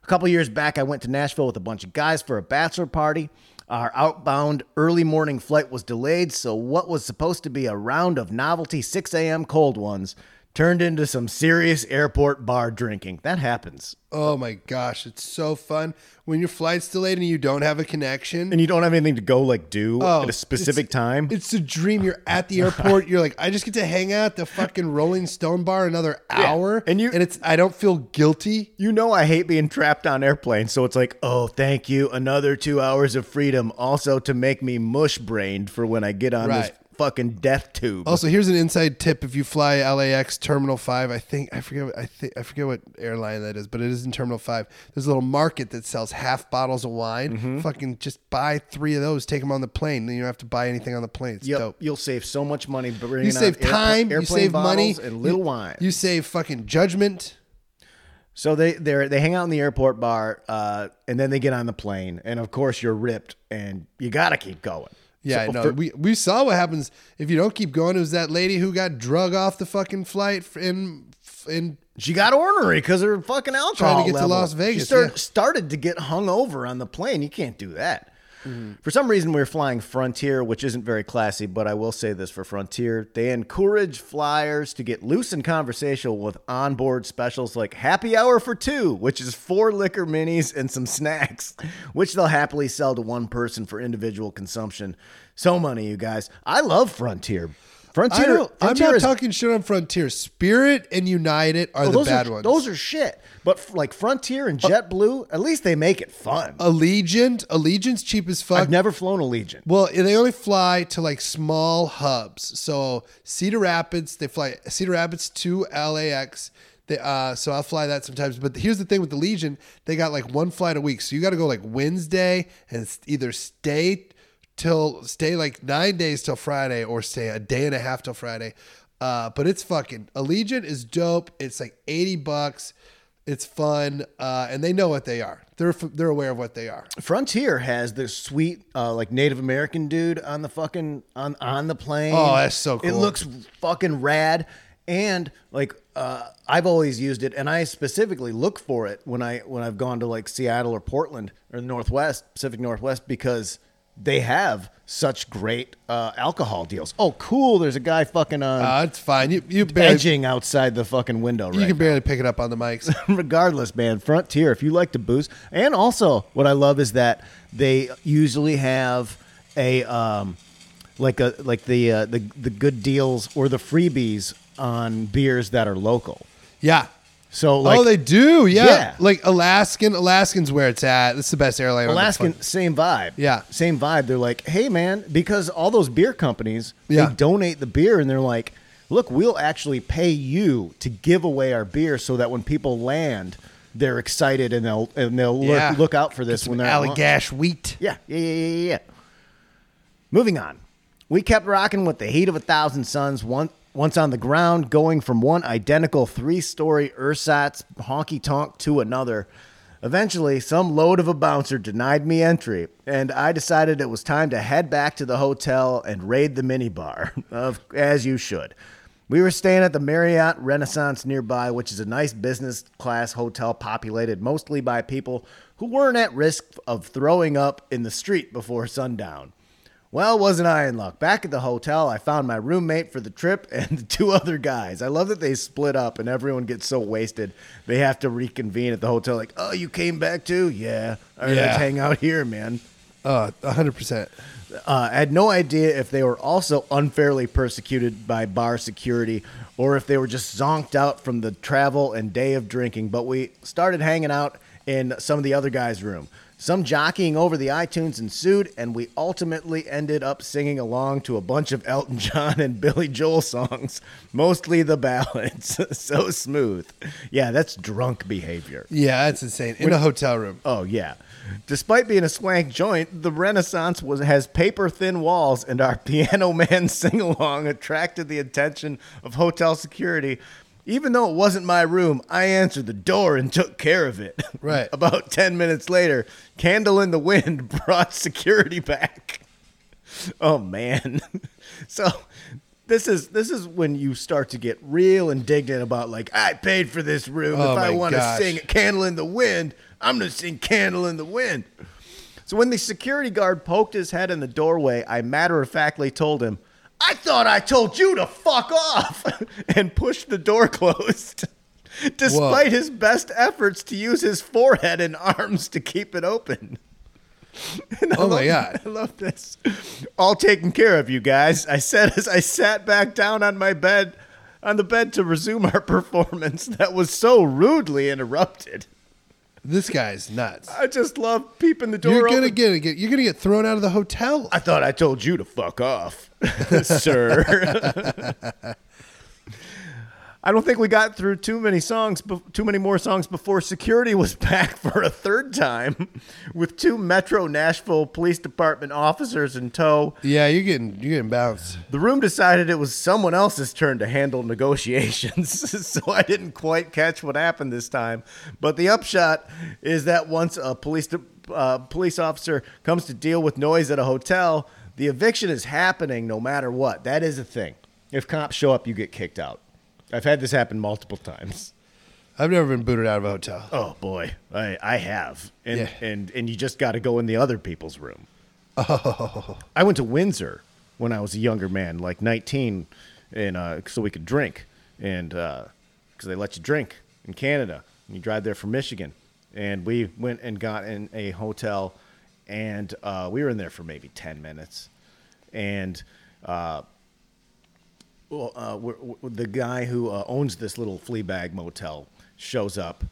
A couple years back, I went to Nashville with a bunch of guys for a bachelor party. Our outbound early morning flight was delayed, so what was supposed to be a round of novelty 6 a.m. cold ones turned into some serious airport bar drinking. That happens. Oh my gosh, it's so fun when your flight's delayed and you don't have a connection. And you don't have anything to go like do Oh, at a specific it's- time. It's a dream. You're at the airport. You're like, I just get to hang out at the fucking Rolling Stone bar another hour, and you- and it's I don't feel guilty. You know I hate being trapped on airplanes, so it's like, oh, thank you, another two hours of freedom, also to make me mush brained for when I get on this Right. Fucking death tube. Also, here's an inside tip: if you fly LAX Terminal Five, I think I forget what, I think I forget what airline that is, but it is in Terminal Five. There's a little market that sells half bottles of wine. Mm-hmm. Fucking just buy three of those, take them on the plane. Then you don't have to buy anything on the plane. It's Yep, dope. you'll save so much money bringing You save time. You save money. and little you, wine. You save fucking judgment. so they they they hang out in the airport bar, uh, and then they get on the plane, and of course you're ripped, and you gotta keep going. Yeah, So no, for- we we saw what happens if you don't keep going. It was that lady who got drug off the fucking flight in in She got ornery because her fucking alcohol Trying to get to level. Las Vegas, She start- yeah. started to get hung over on the plane. You can't do that. Mm-hmm. For some reason, we were flying Frontier, which isn't very classy, but I will say this for Frontier. They encourage flyers to get loose and conversational with onboard specials like happy hour for two, which is four liquor minis and some snacks, which they'll happily sell to one person for individual consumption. So money, you guys. I love Frontier. Frontier, I'm not is talking shit on Frontier. Spirit and United are Oh, the bad are, ones. Those are shit. But like Frontier and JetBlue, at least they make it fun. Allegiant. Allegiant's cheap as fuck. I've never flown Allegiant. well, they only fly to like small hubs. So Cedar Rapids, they fly Cedar Rapids to LAX. They, uh, so I'll fly that sometimes. But here's the thing with Allegiant, they got like one flight a week. So you got to go like Wednesday and either stay till stay like nine days till Friday or stay a day and a half till Friday. Uh, but it's fucking Allegiant is dope. It's like eighty bucks. It's fun, uh, and they know what they are. They're f- they're aware of what they are. Frontier has this sweet, uh, like Native American dude on the fucking on on the plane. Oh, that's so cool. It looks fucking rad. And like uh, I've always used it, and I specifically look for it when I when I've gone to like Seattle or Portland or the Northwest, Pacific Northwest, because they have such great uh, alcohol deals. Oh, cool! There's a guy fucking on Uh, it's fine. You you barely, edging outside the fucking window you right can barely pick it up on the mics. regardless, man, Frontier, if you like to booze. And also, what I love is that they usually have a um, like a like the uh, the the good deals or the freebies on beers that are local. yeah. So oh, like oh, they do. Yeah. Yeah. Like Alaskan. Alaskan's where it's at. It's the best airline. Alaskan, same vibe. Yeah. Same vibe. They're like, hey, man, because all those beer companies, Yeah. they donate the beer and they're like, look, we'll actually pay you to give away our beer so that when people land, they're excited and they'll and they'll Yeah. look, look out for this when they're. Allagash wheat. Yeah, yeah, yeah, yeah, yeah, yeah. Moving on. We kept rocking with the heat of a thousand suns one, once on the ground, going from one identical three story ersatz honky tonk to another. Eventually, some load of a bouncer denied me entry, and I decided it was time to head back to the hotel and raid the minibar, as you should. We were staying at the Marriott Renaissance nearby, which is a nice business class hotel populated mostly by people who weren't at risk of throwing up in the street before sundown. Well, wasn't I in luck? Back at the hotel, I found my roommate for the trip and the two other guys. I love that they split up and everyone gets so wasted they have to reconvene at the hotel. Like, oh, you came back too? Yeah. All right, Yeah. let's hang out here, man. Uh, 100%. Uh, I had no idea if they were also unfairly persecuted by bar security or if they were just zonked out from the travel and day of drinking. But we started hanging out in some of the other guys' room. Some jockeying over the iTunes ensued, and we ultimately ended up singing along to a bunch of Elton John and Billy Joel songs, mostly the ballads. so smooth. Yeah, that's drunk behavior. Yeah, that's insane. In a hotel room. Oh yeah. Despite being a swank joint, the Renaissance was has paper thin walls, and our Piano Man sing along attracted the attention of hotel security. Even though it wasn't my room, I answered the door and took care of it. Right. About ten minutes later, Candle in the Wind brought security back. Oh man. so this is this is when you start to get real indignant about like I paid for this room. Oh if I want to sing Candle in the Wind, I'm going to sing Candle in the Wind. So when the security guard poked his head in the doorway, I matter of factly told him, I thought I told you to fuck off and pushed the door closed. Despite Whoa. his best efforts to use his forehead and arms to keep it open. And I Oh my love- God. I love this. All taken care of, you guys. I said as I sat back down on my bed, on the bed to resume our performance that was so rudely interrupted. This guy's nuts. I just love peeping the door You're gonna open. get, get you're gonna get thrown out of the hotel. I thought I told you to fuck off, sir. I don't think we got through too many songs, too many more songs before security was back for a third time with two Metro Nashville Police Department officers in tow. yeah, you're getting you're getting bounced. The room decided it was someone else's turn to handle negotiations, so I didn't quite catch what happened this time. But the upshot is that once a police de- uh, police officer comes to deal with noise at a hotel, the eviction is happening no matter what. That is a thing. If cops show up, you get kicked out. I've had this happen multiple times. I've never been booted out of a hotel. Oh boy, I, I have, and Yeah. and and you just got to go in the other people's room. Oh, I went to Windsor when I was a younger man, like nineteen, and uh, so we could drink, and because they let you drink in Canada, and you drive there from Michigan, and we went and got in a hotel, and uh, we were in there for maybe ten minutes, and. Well, uh, we're, we're- the guy who uh, owns this little flea bag motel shows up,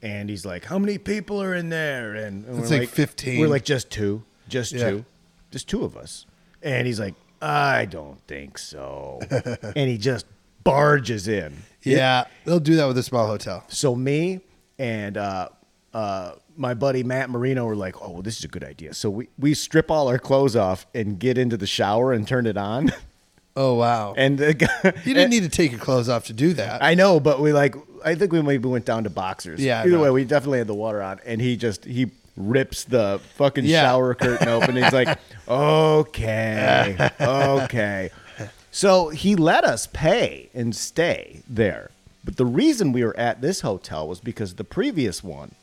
and he's like, "How many people are in there?" And, and It's we're like 15. We're like, "Just two, just Yeah. two, just two of us." And he's like, "I don't think so," and he just barges in. Yeah, they'll do that with a small hotel. So me and uh, uh, my buddy Matt Marino were like, "Oh, well, this is a good idea." So we we strip all our clothes off and get into the shower and turn it on, Oh wow! and the guy, you didn't need to take your clothes off to do that. I know, but we like. I think we maybe went down to boxers. Yeah, Either know. way, we definitely had the water on, and he just he rips the fucking Yeah. shower curtain open. He's like, "Okay, okay." So he let us pay and stay there. But the reason we were at this hotel was because the previous one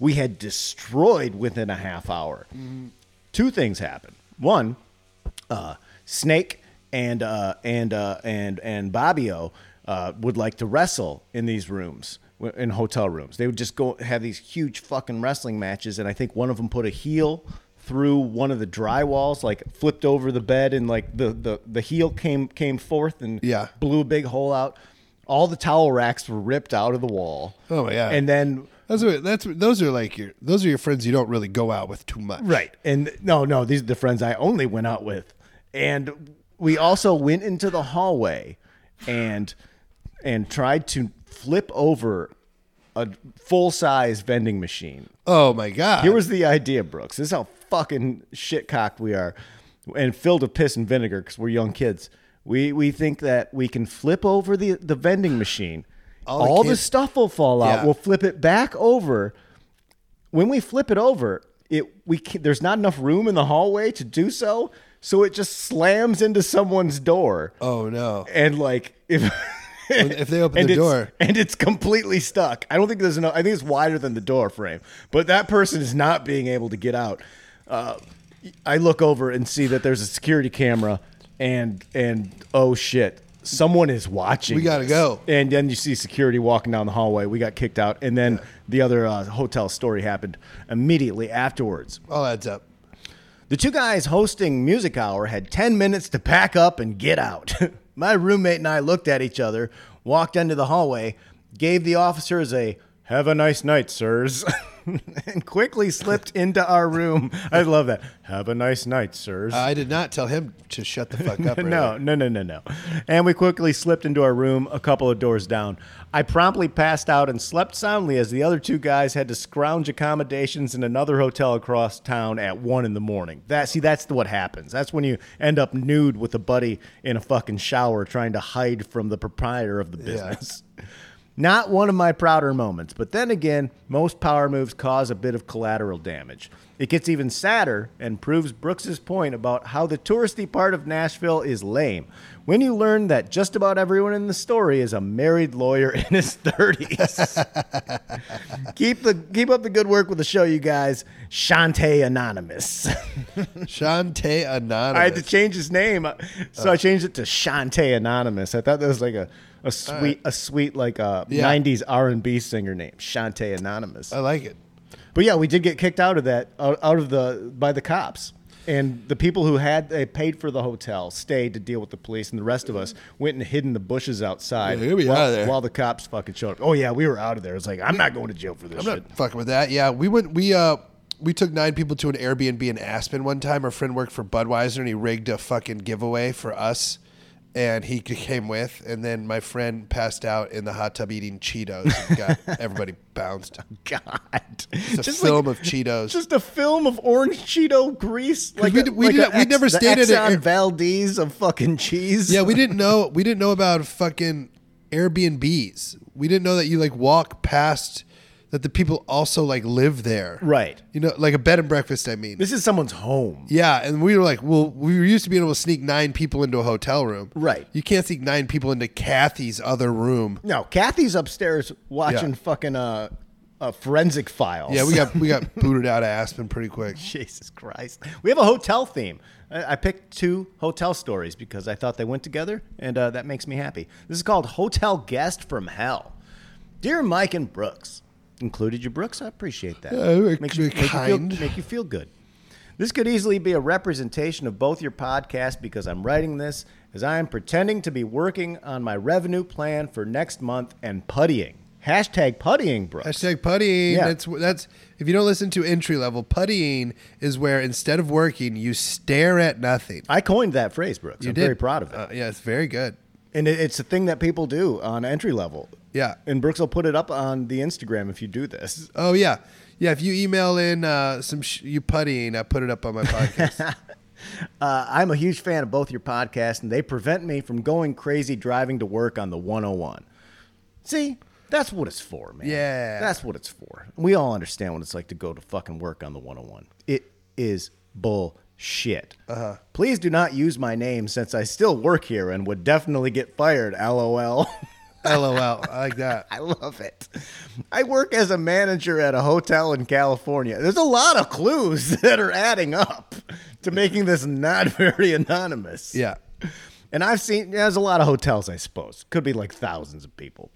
we had destroyed within a half hour. Two things happened. One, uh, Snake and uh, and uh, and and Bobbio uh, would like to wrestle in these rooms in hotel rooms. They would just go have these huge fucking wrestling matches, and I think one of them put a heel through one of the drywalls, like flipped over the bed, and like the the, the heel came came forth and Yeah. blew a big hole out. All the towel racks were ripped out of the wall. Oh, yeah, And then That's what, that's those are like your those are your friends you don't really go out with too much. Right. And no, no, these are the friends I only went out with. And we also went into the hallway and and tried to flip over a full size vending machine. Oh my god. Here was the idea, Brooks. This is how fucking shit cocked we are, and filled with piss and vinegar because we're young kids. We we think that we can flip over the the vending machine. All All, the the, stuff will fall out. Yeah. We'll flip it back over. When we flip it over, it we can, there's not enough room in the hallway to do so, so it just slams into someone's door oh no. and like if if they open the door. and it's completely stuck. I don't think there's enough. I think it's wider than the door frame, but that person is not being able to get out. Uh, I look over and see that there's a security camera, and and oh shit, someone is watching. We gotta go. And then you see security walking down the hallway. We got kicked out, and then the other uh, hotel story happened immediately afterwards. All adds up. The two guys hosting Music Hour had 10 minutes to pack up and get out. My roommate and I looked at each other, walked into the hallway, gave the officers a have a nice night, sirs, and quickly slipped into our room. I love that. Have a nice night, sirs. I did not tell him to shut the fuck up. no, no, no, no, no. And we quickly slipped into our room a couple of doors down. I promptly passed out and slept soundly as the other two guys had to scrounge accommodations in another hotel across town at one in the morning. That see, that's what happens. That's when you end up nude with a buddy in a fucking shower trying to hide from the proprietor of the business. Not one of my prouder moments, but then again, most power moves cause a bit of collateral damage. It gets even sadder and proves Brooks's point about how the touristy part of Nashville is lame. When you learn that just about everyone in the story is a married lawyer in his 30s. keep the keep up the good work with the show, you guys. Shantae Anonymous. Shantae Anonymous. I had to change his name, uh, so I uh. changed it to Shantae Anonymous. I thought that was like a, a sweet a sweet like a Yeah. '90s R&B singer name, Shantae Anonymous. I like it. But yeah, we did get kicked out of that out, out of the by the cops. And the people who had they paid for the hotel stayed to deal with the police, and the rest of us went and hid in the bushes outside Yeah, we while, there. while the cops fucking showed up. Oh yeah, we were out of there. It's like I'm not going to jail for this I'm shit. not fucking with that. Yeah, we went. We uh, we took nine people to an Airbnb in Aspen one time. Our friend worked for Budweiser, and he rigged a fucking giveaway for us, and he came with. And then my friend passed out in the hot tub eating Cheetos. And got everybody bounced. God, It's a film of Cheetos. Just a film of orange Cheeto grease, like we a- we like did- never stayed at a- Exxon Valdez of fucking cheese. yeah, we didn't know. We didn't know about fucking Airbnbs. We didn't know that you like walk past that the people also like live there. right. You know, like a bed and breakfast. I mean. This is someone's home. Yeah, and we were like, well, we were used to being able to sneak nine people into a hotel room. Right. You can't sneak nine people into Kathy's other room. No, Kathy's upstairs watching Yeah. fucking uh, uh forensic files. Yeah, we got we got booted out of Aspen pretty quick. Jesus Christ. We have a hotel theme. I, I picked two hotel stories because I thought they went together, and uh, that makes me happy. This is called Hotel Guest from Hell. Dear Mike and Brooks, included you, Brooks. I appreciate that. Yeah, Makes you, make you feel, kind. make you feel good. This could easily be a representation of both your podcasts because I'm writing this as I am pretending to be working on my revenue plan for next month and puttying. Hashtag puttying, Brooks. Hashtag puttying. Yeah. That's that's if you don't listen to entry level, puttying is where instead of working, you stare at nothing. I coined that phrase, Brooks. You I'm did. very proud of it. Uh, yeah, it's very good. And it's a thing that people do on entry level. Yeah. And Brooks will put it up on the Instagram if you do this. Oh yeah, yeah. If you email in uh, some sh- you puttying, I put it up on my podcast. Uh, I'm a huge fan of both your podcasts, and they prevent me from going crazy driving to work on the 101. See, that's what it's for, man. Yeah. That's what it's for. We all understand what it's like to go to fucking work on the 101. It is bullshit. Uh-huh. Please do not use my name since I still work here and would definitely get fired, lol. LOL. I like that. I love it. I work as a manager at a hotel in California. There's a lot of clues that are adding up to making this not very anonymous. Yeah. And I've seen, yeah, there's a lot of hotels, I suppose. Could be like thousands of people.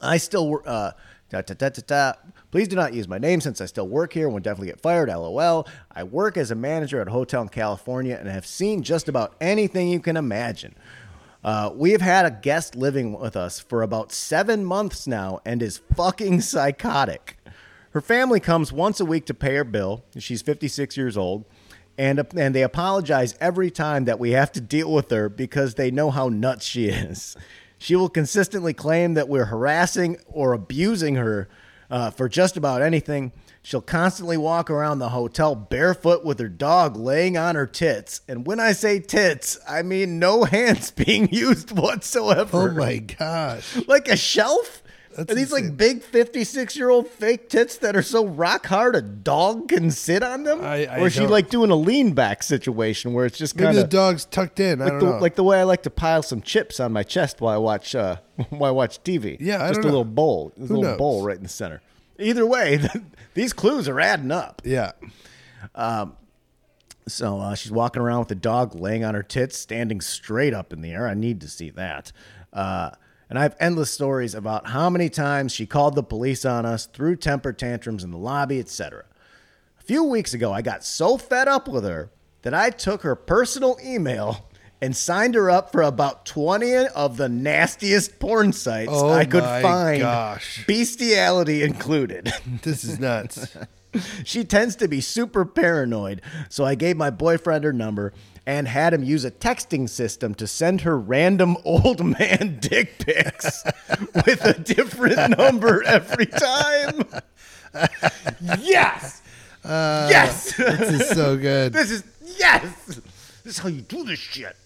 I still work. Uh, da, da, da, da, da. Please do not use my name since I still work here and would definitely get fired. LOL. I work as a manager at a hotel in California and have seen just about anything you can imagine. Uh, we have had a guest living with us for about seven months now and is fucking psychotic. Her family comes once a week to pay her bill. She's 56 years old. And, and they apologize every time that we have to deal with her because they know how nuts she is. She will consistently claim that we're harassing or abusing her uh, for just about anything. She'll constantly walk around the hotel barefoot with her dog laying on her tits. And when I say tits, I mean no hands being used whatsoever. Oh my gosh. Like a shelf? That's are these insane. like big 56 year old fake tits that are so rock hard a dog can sit on them? I- I or is she don't- like doing a lean back situation where it's just Maybe kind the dog's tucked in. I like don't the, know. like the way I like to pile some chips on my chest while I watch uh, while I watch TV. Yeah, I just a know. little bowl, a little knows? bowl right in the center. Either way, these clues are adding up. yeah. So uh, she's walking around with the dog laying on her tits, standing straight up in the air. I need to see that. Uh, and I have endless stories about how many times she called the police on us, threw temper tantrums in the lobby, etc. A few weeks ago, I got so fed up with her that I took her personal email and signed her up for about 20 of the nastiest porn sites Oh I could my find, gosh. bestiality included. This is nuts. she tends to be super paranoid, so I gave my boyfriend her number and had him use a texting system to send her random old man dick pics with a different number every time. yes. yes. this is so good. This is yes. This is how you do this shit.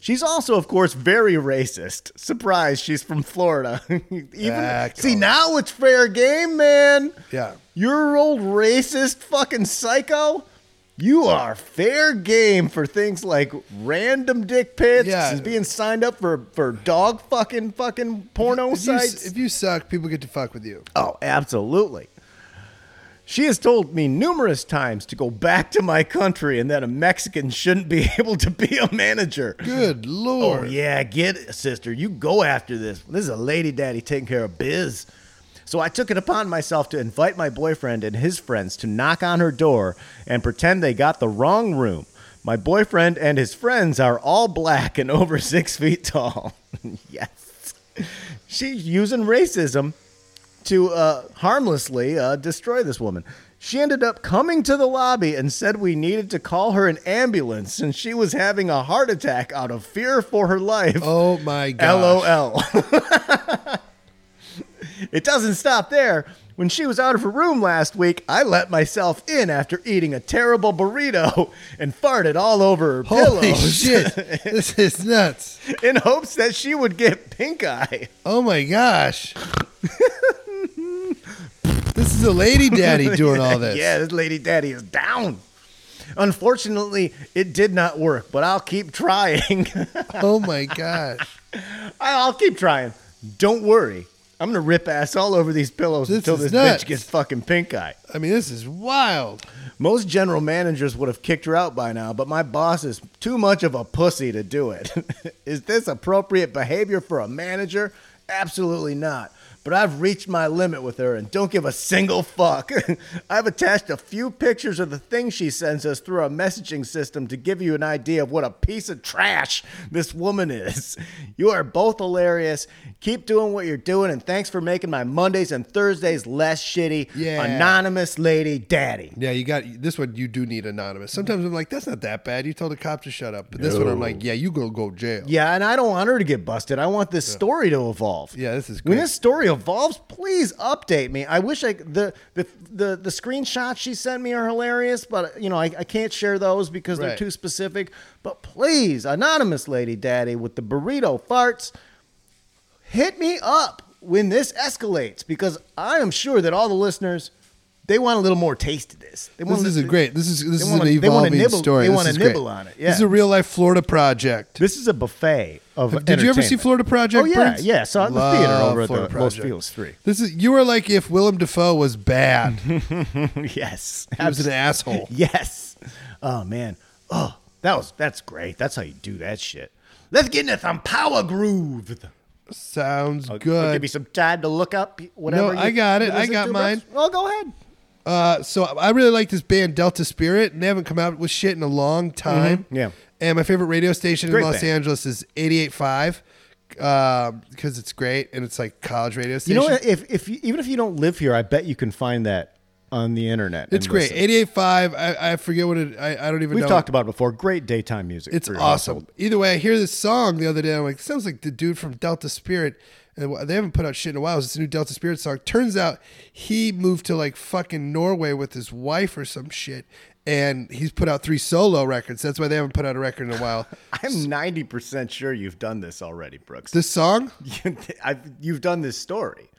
She's also, of course, very racist. Surprise, she's from Florida. Even Ah, see now it's fair game, man. Yeah. You're old racist fucking psycho. You are fair game for things like random dick pics Yeah. and being signed up for, for dog fucking fucking porno If you, sites. if you suck, people get to fuck with you. Oh, absolutely. She has told me numerous times to go back to my country and that a Mexican shouldn't be able to be a manager. Good oh, lord. Oh, yeah, get it, sister. You go after this. This is a lady daddy taking care of biz. So I took it upon myself to invite my boyfriend and his friends to knock on her door and pretend they got the wrong room. My boyfriend and his friends are all black and over six feet tall. yes. She's using racism to uh, harmlessly uh, destroy this woman. She ended up coming to the lobby and said we needed to call her an ambulance since she was having a heart attack out of fear for her life. Oh my god. LOL. it doesn't stop there. When she was out of her room last week, I let myself in after eating a terrible burrito and farted all over her Holy pillows shit. this is nuts. in hopes that she would get pink eye. Oh my gosh. this is a lady daddy doing all this. Yeah, this lady daddy is down. Unfortunately, it did not work, but I'll keep trying. Oh my gosh. I'll keep trying. Don't worry. I'm gonna rip ass all over these pillows This until is this nuts. bitch gets fucking pink eye. I mean, this is wild. Most general managers would have kicked her out by now, but my boss is too much of a pussy to do it. is this appropriate behavior for a manager? Absolutely not. But I've reached my limit with her and don't give a single fuck. I've attached a few pictures of the things she sends us through our messaging system to give you an idea of what a piece of trash this woman is. You are both hilarious. Keep doing what you're doing, and thanks for making my Mondays and Thursdays less shitty. Yeah. Anonymous Lady Daddy. Yeah, you got this one. You do need anonymous. Sometimes I'm like, that's not that bad. You told the cop to shut up. But this one, I'm like, yeah, you gonna go jail. Yeah, and I don't want her to get busted. I want this story to evolve. Yeah, this is When this story evolves, please update me. I wish I the the the, the screenshots she sent me are hilarious, but you know I, I can't share those because they're too specific. But please, anonymous lady daddy with the burrito farts, hit me up when this escalates because I am sure that all the listeners they want a little more taste of this. They want This is a great. This is this is wanna- an they evolving nibble- story. they This wanna is great. on it, yeah. This is a real life Florida project. This is a buffet of. Did you ever see. Florida Project? Oh yeah, Burns? yeah. In the theater over at the Los Project. Feliz Three. This is you are like if Willem Dafoe was bad. yes, he was an asshole. Yes. Oh man. Oh, that was that's great. That's how you do that shit. Let's get into some power groove. Sounds I'll- I'll good. give me some time to look up whatever. No, I got it. I got mine. Oh, go ahead. Uh, so I really like this band Delta Spirit, and they haven't come out with shit in a long time. Yeah. And my favorite radio station Great in Los band. Angeles is 88.5 because it's great and it's like college radio station. You station. know, what? if if you, even if you don't live here, I bet you can find that on the internet. It's great. listen. 88.5. I, I forget what it. I, I don't even know. We've know. talked about it before. Great daytime music. It's awesome. household. Either way, I hear this song the other day. I'm like, sounds like the dude from Delta Spirit. And they haven't put out shit in a while. It's a new Delta Spirit song. Turns out he moved to like fucking Norway with his wife or some shit. And he's put out three solo records. That's why they haven't put out a record in a while. I'm ninety percent sure you've done this already, Brooks. This song? You've done this story.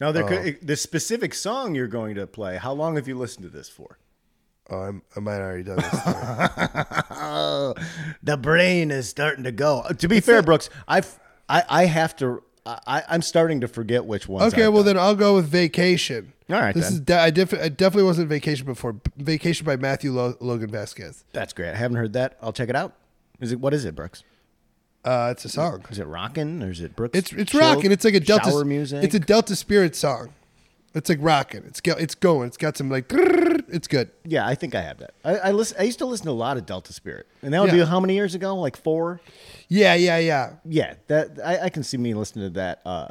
Now, there could, um, the specific song you're going to play. How long have you listened to this for? Oh, I'm, I might have already done this. Oh, the brain is starting to go. To be fair, Brooks, I've I, I have to. I, I'm starting to forget which one. okay, I've well done. then I'll go with Vacation. All right, This then. is de- I, def- I definitely wasn't Vacation before. Vacation by Matthew Lo- Logan Vasquez. that's great. I haven't heard that. I'll check it out. Is it what is it, Brooks? Uh, it's a song. Is it rocking or is it Brooks? It's it's rocking. It's like a Delta shower music. It's a Delta Spirit song. It's like rocking. It's go, it's going. It's got some like. It's good. Yeah, I think I have that. I, I listen. I used to listen to a lot of Delta Spirit, and that would Yeah. be how many years ago? Like four. Yeah, yeah, yeah. Yeah, that I, I can see me listening to that. Uh,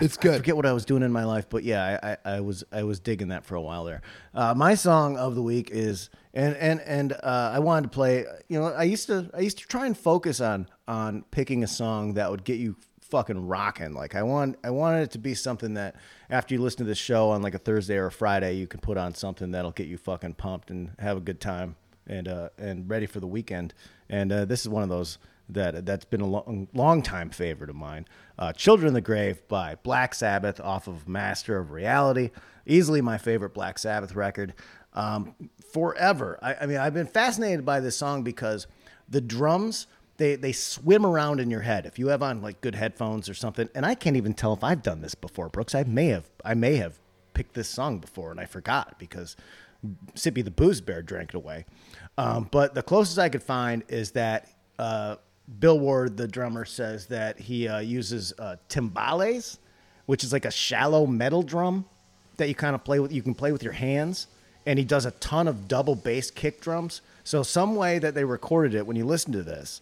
It's I good. forget what I was doing in my life, but yeah, I, I, I was I was digging that for a while there. Uh, my song of the week is and and and uh, I wanted to play. You know, I used to I used to try and focus on on picking a song that would get you fucking rocking. Like I want I wanted it to be something that after you listen to this show on like a Thursday or a Friday, you can put on something that'll get you fucking pumped and have a good time and uh, and ready for the weekend. And uh, this is one of those that that's been a long, long time favorite of mine. Uh, "Children in the Grave" by Black Sabbath off of Master of Reality, easily my favorite Black Sabbath record. Um, forever, I, I mean, I've been fascinated by this song because the drums they they swim around in your head if you have on like good headphones or something. And I can't even tell if I've done this before, Brooks. I may have I may have picked this song before and I forgot because Sippy the Booze Bear drank it away. Um, but the closest I could find is that uh, Bill Ward, the drummer, says that he uh, uses uh, timbales, which is like a shallow metal drum that you kind of play with. You can play with your hands, and he does a ton of double bass kick drums. So some way that they recorded it when you listen to this,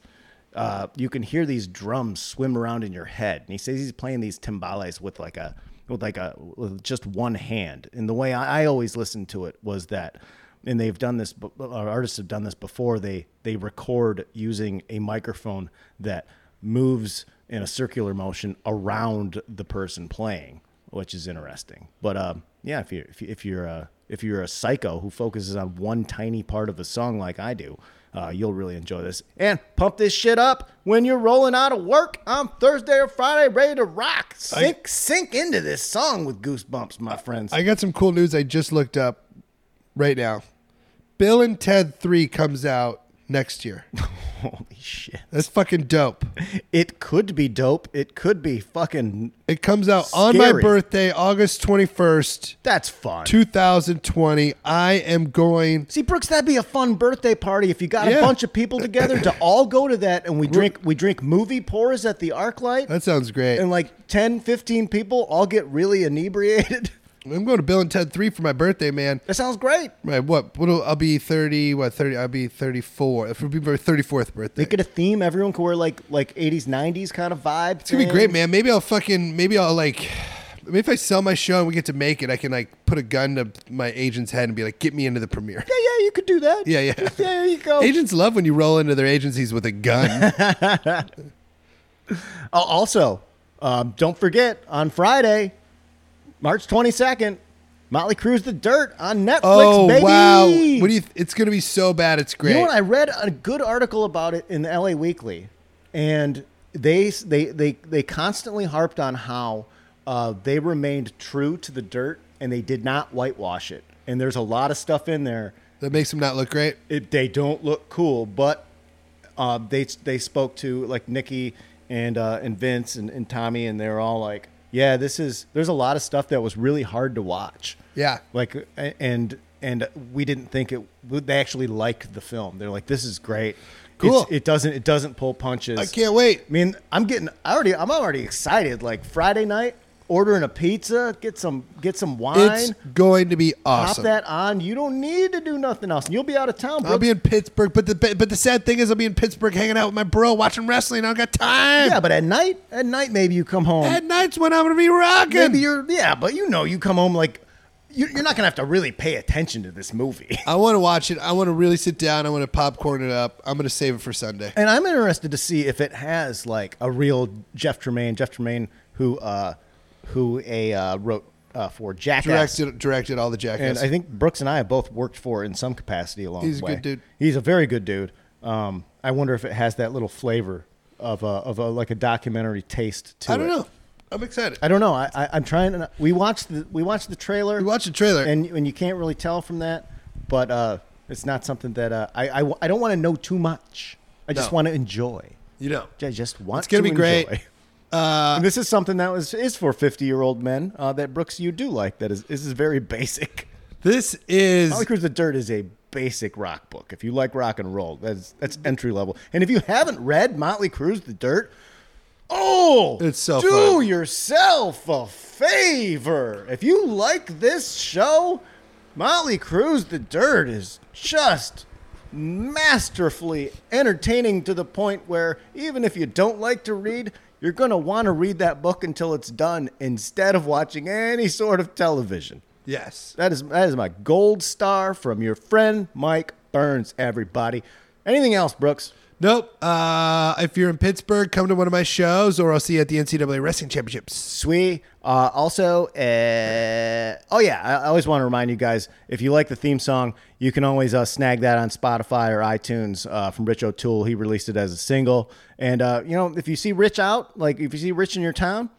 uh, you can hear these drums swim around in your head. And he says he's playing these timbales with like a with like a with just one hand. And the way I, I always listened to it was that, and they've done this. Our artists have done this before. They they record using a microphone that moves in a circular motion around the person playing, which is interesting. But um, yeah, if you if, you, if you're a if you're a psycho who focuses on one tiny part of a song like I do, uh, you'll really enjoy this. And pump this shit up when you're rolling out of work on Thursday or Friday, ready to rock. Sink sink into this song with goosebumps, my friends. I got some cool news I just looked up right now. Bill and Ted 3 comes out next year. Holy shit! That's fucking dope. It could be dope. It could be fucking. It comes out on my Scary. birthday, August 21st, That's fun. 2020. I am going. See, Brooks, that'd be a fun birthday party if you got Yeah. a bunch of people together to all go to that and we drink we drink movie pours at the ArcLight That sounds great. and like 10, 15 people all get really inebriated. I'm going to Bill and Ted 3 for my birthday, man. That sounds great. Right, what? what I'll be 30, what, 30? I'll be 34. It would be my 34th birthday. Make it a theme. Everyone can wear like like 80s, 90s kind of vibe. It's gonna be great, man. Maybe I'll fucking maybe I'll like maybe if I sell my show and we get to make it, I can like put a gun to my agent's head and be like, "Get me into the premiere." Yeah, yeah, you could do that. Yeah, yeah. Yeah, there you go. Agents love when you roll into their agencies with a gun. Also, um, don't forget on Friday, March 22nd, Motley Crue's The Dirt on Netflix, oh baby. wow! What do you? Th- it's gonna be so bad. It's great. You know what? I read a good article about it in the LA Weekly, and they they they they constantly harped on how uh, they remained true to the dirt and they did not whitewash it. And there's a lot of stuff in there. that makes them not look great. It, they don't look cool, but uh, they they spoke to like Nikki and uh, and Vince and, and Tommy, and they're all like, "Yeah, this is." There's a lot of stuff that was really hard to watch. Yeah. Like and and we didn't think it. They actually liked the film. They're like, "This is great." Cool. It's, it doesn't it doesn't pull punches. I can't wait. I mean, I'm getting I already I'm already excited. Like Friday night, ordering a pizza, get some get some wine, It's going to be awesome. pop that on. You don't need to do nothing else. You'll be out of town. I'll be in Pittsburgh, but the but the sad thing is, I'll be in Pittsburgh hanging out with my bro, watching wrestling. I don't got time. yeah, but at night, at night maybe you come home. at nights when I'm gonna be rocking. maybe you're yeah, but you know you come home like you- you're not gonna have to really pay attention to this movie. I want to watch it. I want to really sit down. I want to popcorn it up. I'm going to save it for Sunday. And I'm interested to see if it has like a real Jeff Tremaine, Jeff Tremaine, who uh, who a uh, wrote uh, for Jackass. Directed, directed all the Jackass. And. I think Brooks and I have both worked for in some capacity along He's a the way. good dude. He's a very good dude. Um, I wonder if it has that little flavor of a, of a like a documentary taste to it. I don't it. know. I'm excited. I don't know. I, I I'm trying. To, we watched the we watched the trailer. We watched the trailer. and and you can't really tell from that, but uh, it's not something that uh, I I, I don't want to know too much. I just No. want to enjoy. you know, I just want. To enjoy. It's gonna to be great. Uh, And this is something that was is for 50 year old men uh, that Brooks you do like. That is this is very basic. this is Motley Crue's The Dirt is a basic rock book. If you like rock and roll, that's that's entry level. And if you haven't read Motley Crue's The Dirt, oh, It's so do fun. yourself a favor. If you like this show, Motley Crue's The Dirt is just masterfully entertaining to the point where even if you don't like to read, you're going to want to read that book until it's done instead of watching any sort of television. Yes. That is that is my gold star from your friend Mike Burns. Everybody. Anything else, Brooks? Nope. Uh, if you're in Pittsburgh, come to one of my shows, or I'll see you at the NCAA Wrestling Championships. Sweet. Uh, also, uh, oh yeah, I always want to remind you guys if you like the theme song, you can always uh, snag that on Spotify or iTunes uh, from Rich O'Toole. He released it as a single. And uh, you know, if you see Rich out, like if you see Rich in your town,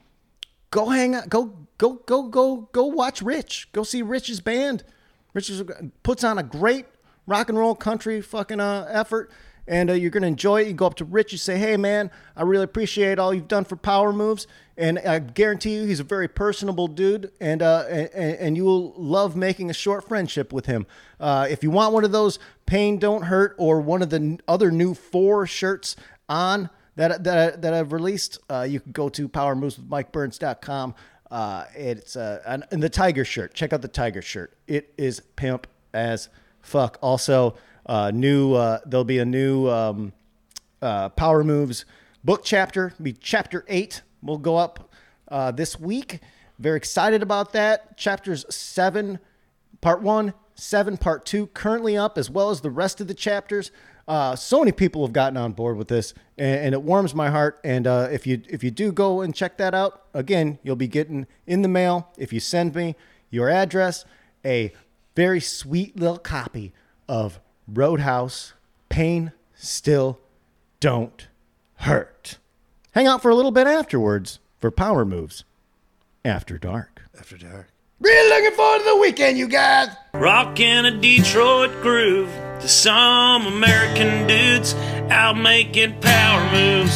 go hang out, go go go go go watch Rich. Go see Rich's band. Rich puts on a great rock and roll country fucking effort, and uh, you're gonna enjoy it. You go up to Rich, you say, "Hey man, I really appreciate all you've done for Power Moves," and I guarantee you, he's a very personable dude, and uh, and, and you will love making a short friendship with him. Uh, if you want one of those "Pain Don't Hurt" or one of the other new four shirts on that that that I've released, uh, you can go to powermoveswithmikeburns.com. Uh, it's uh, and the tiger shirt. Check out the tiger shirt. It is pimp as fuck. Also, uh, new uh, there'll be a new um, uh, Power Moves book chapter. Be chapter eight. Will go up uh, this week. Very excited about that. Chapters seven, part one, seven, part two, currently up, as well as the rest of the chapters. Uh, so many people have gotten on board with this, and, and it warms my heart. And uh, if you if you do go and check that out, again, you'll be getting in the mail if you send me your address a very sweet little copy of Roadhouse. Pain still don't hurt. Hang out for a little bit afterwards for Power Moves after dark. After dark. Really looking forward to the weekend, you guys. Rockin' a Detroit groove to some American dudes out making power moves.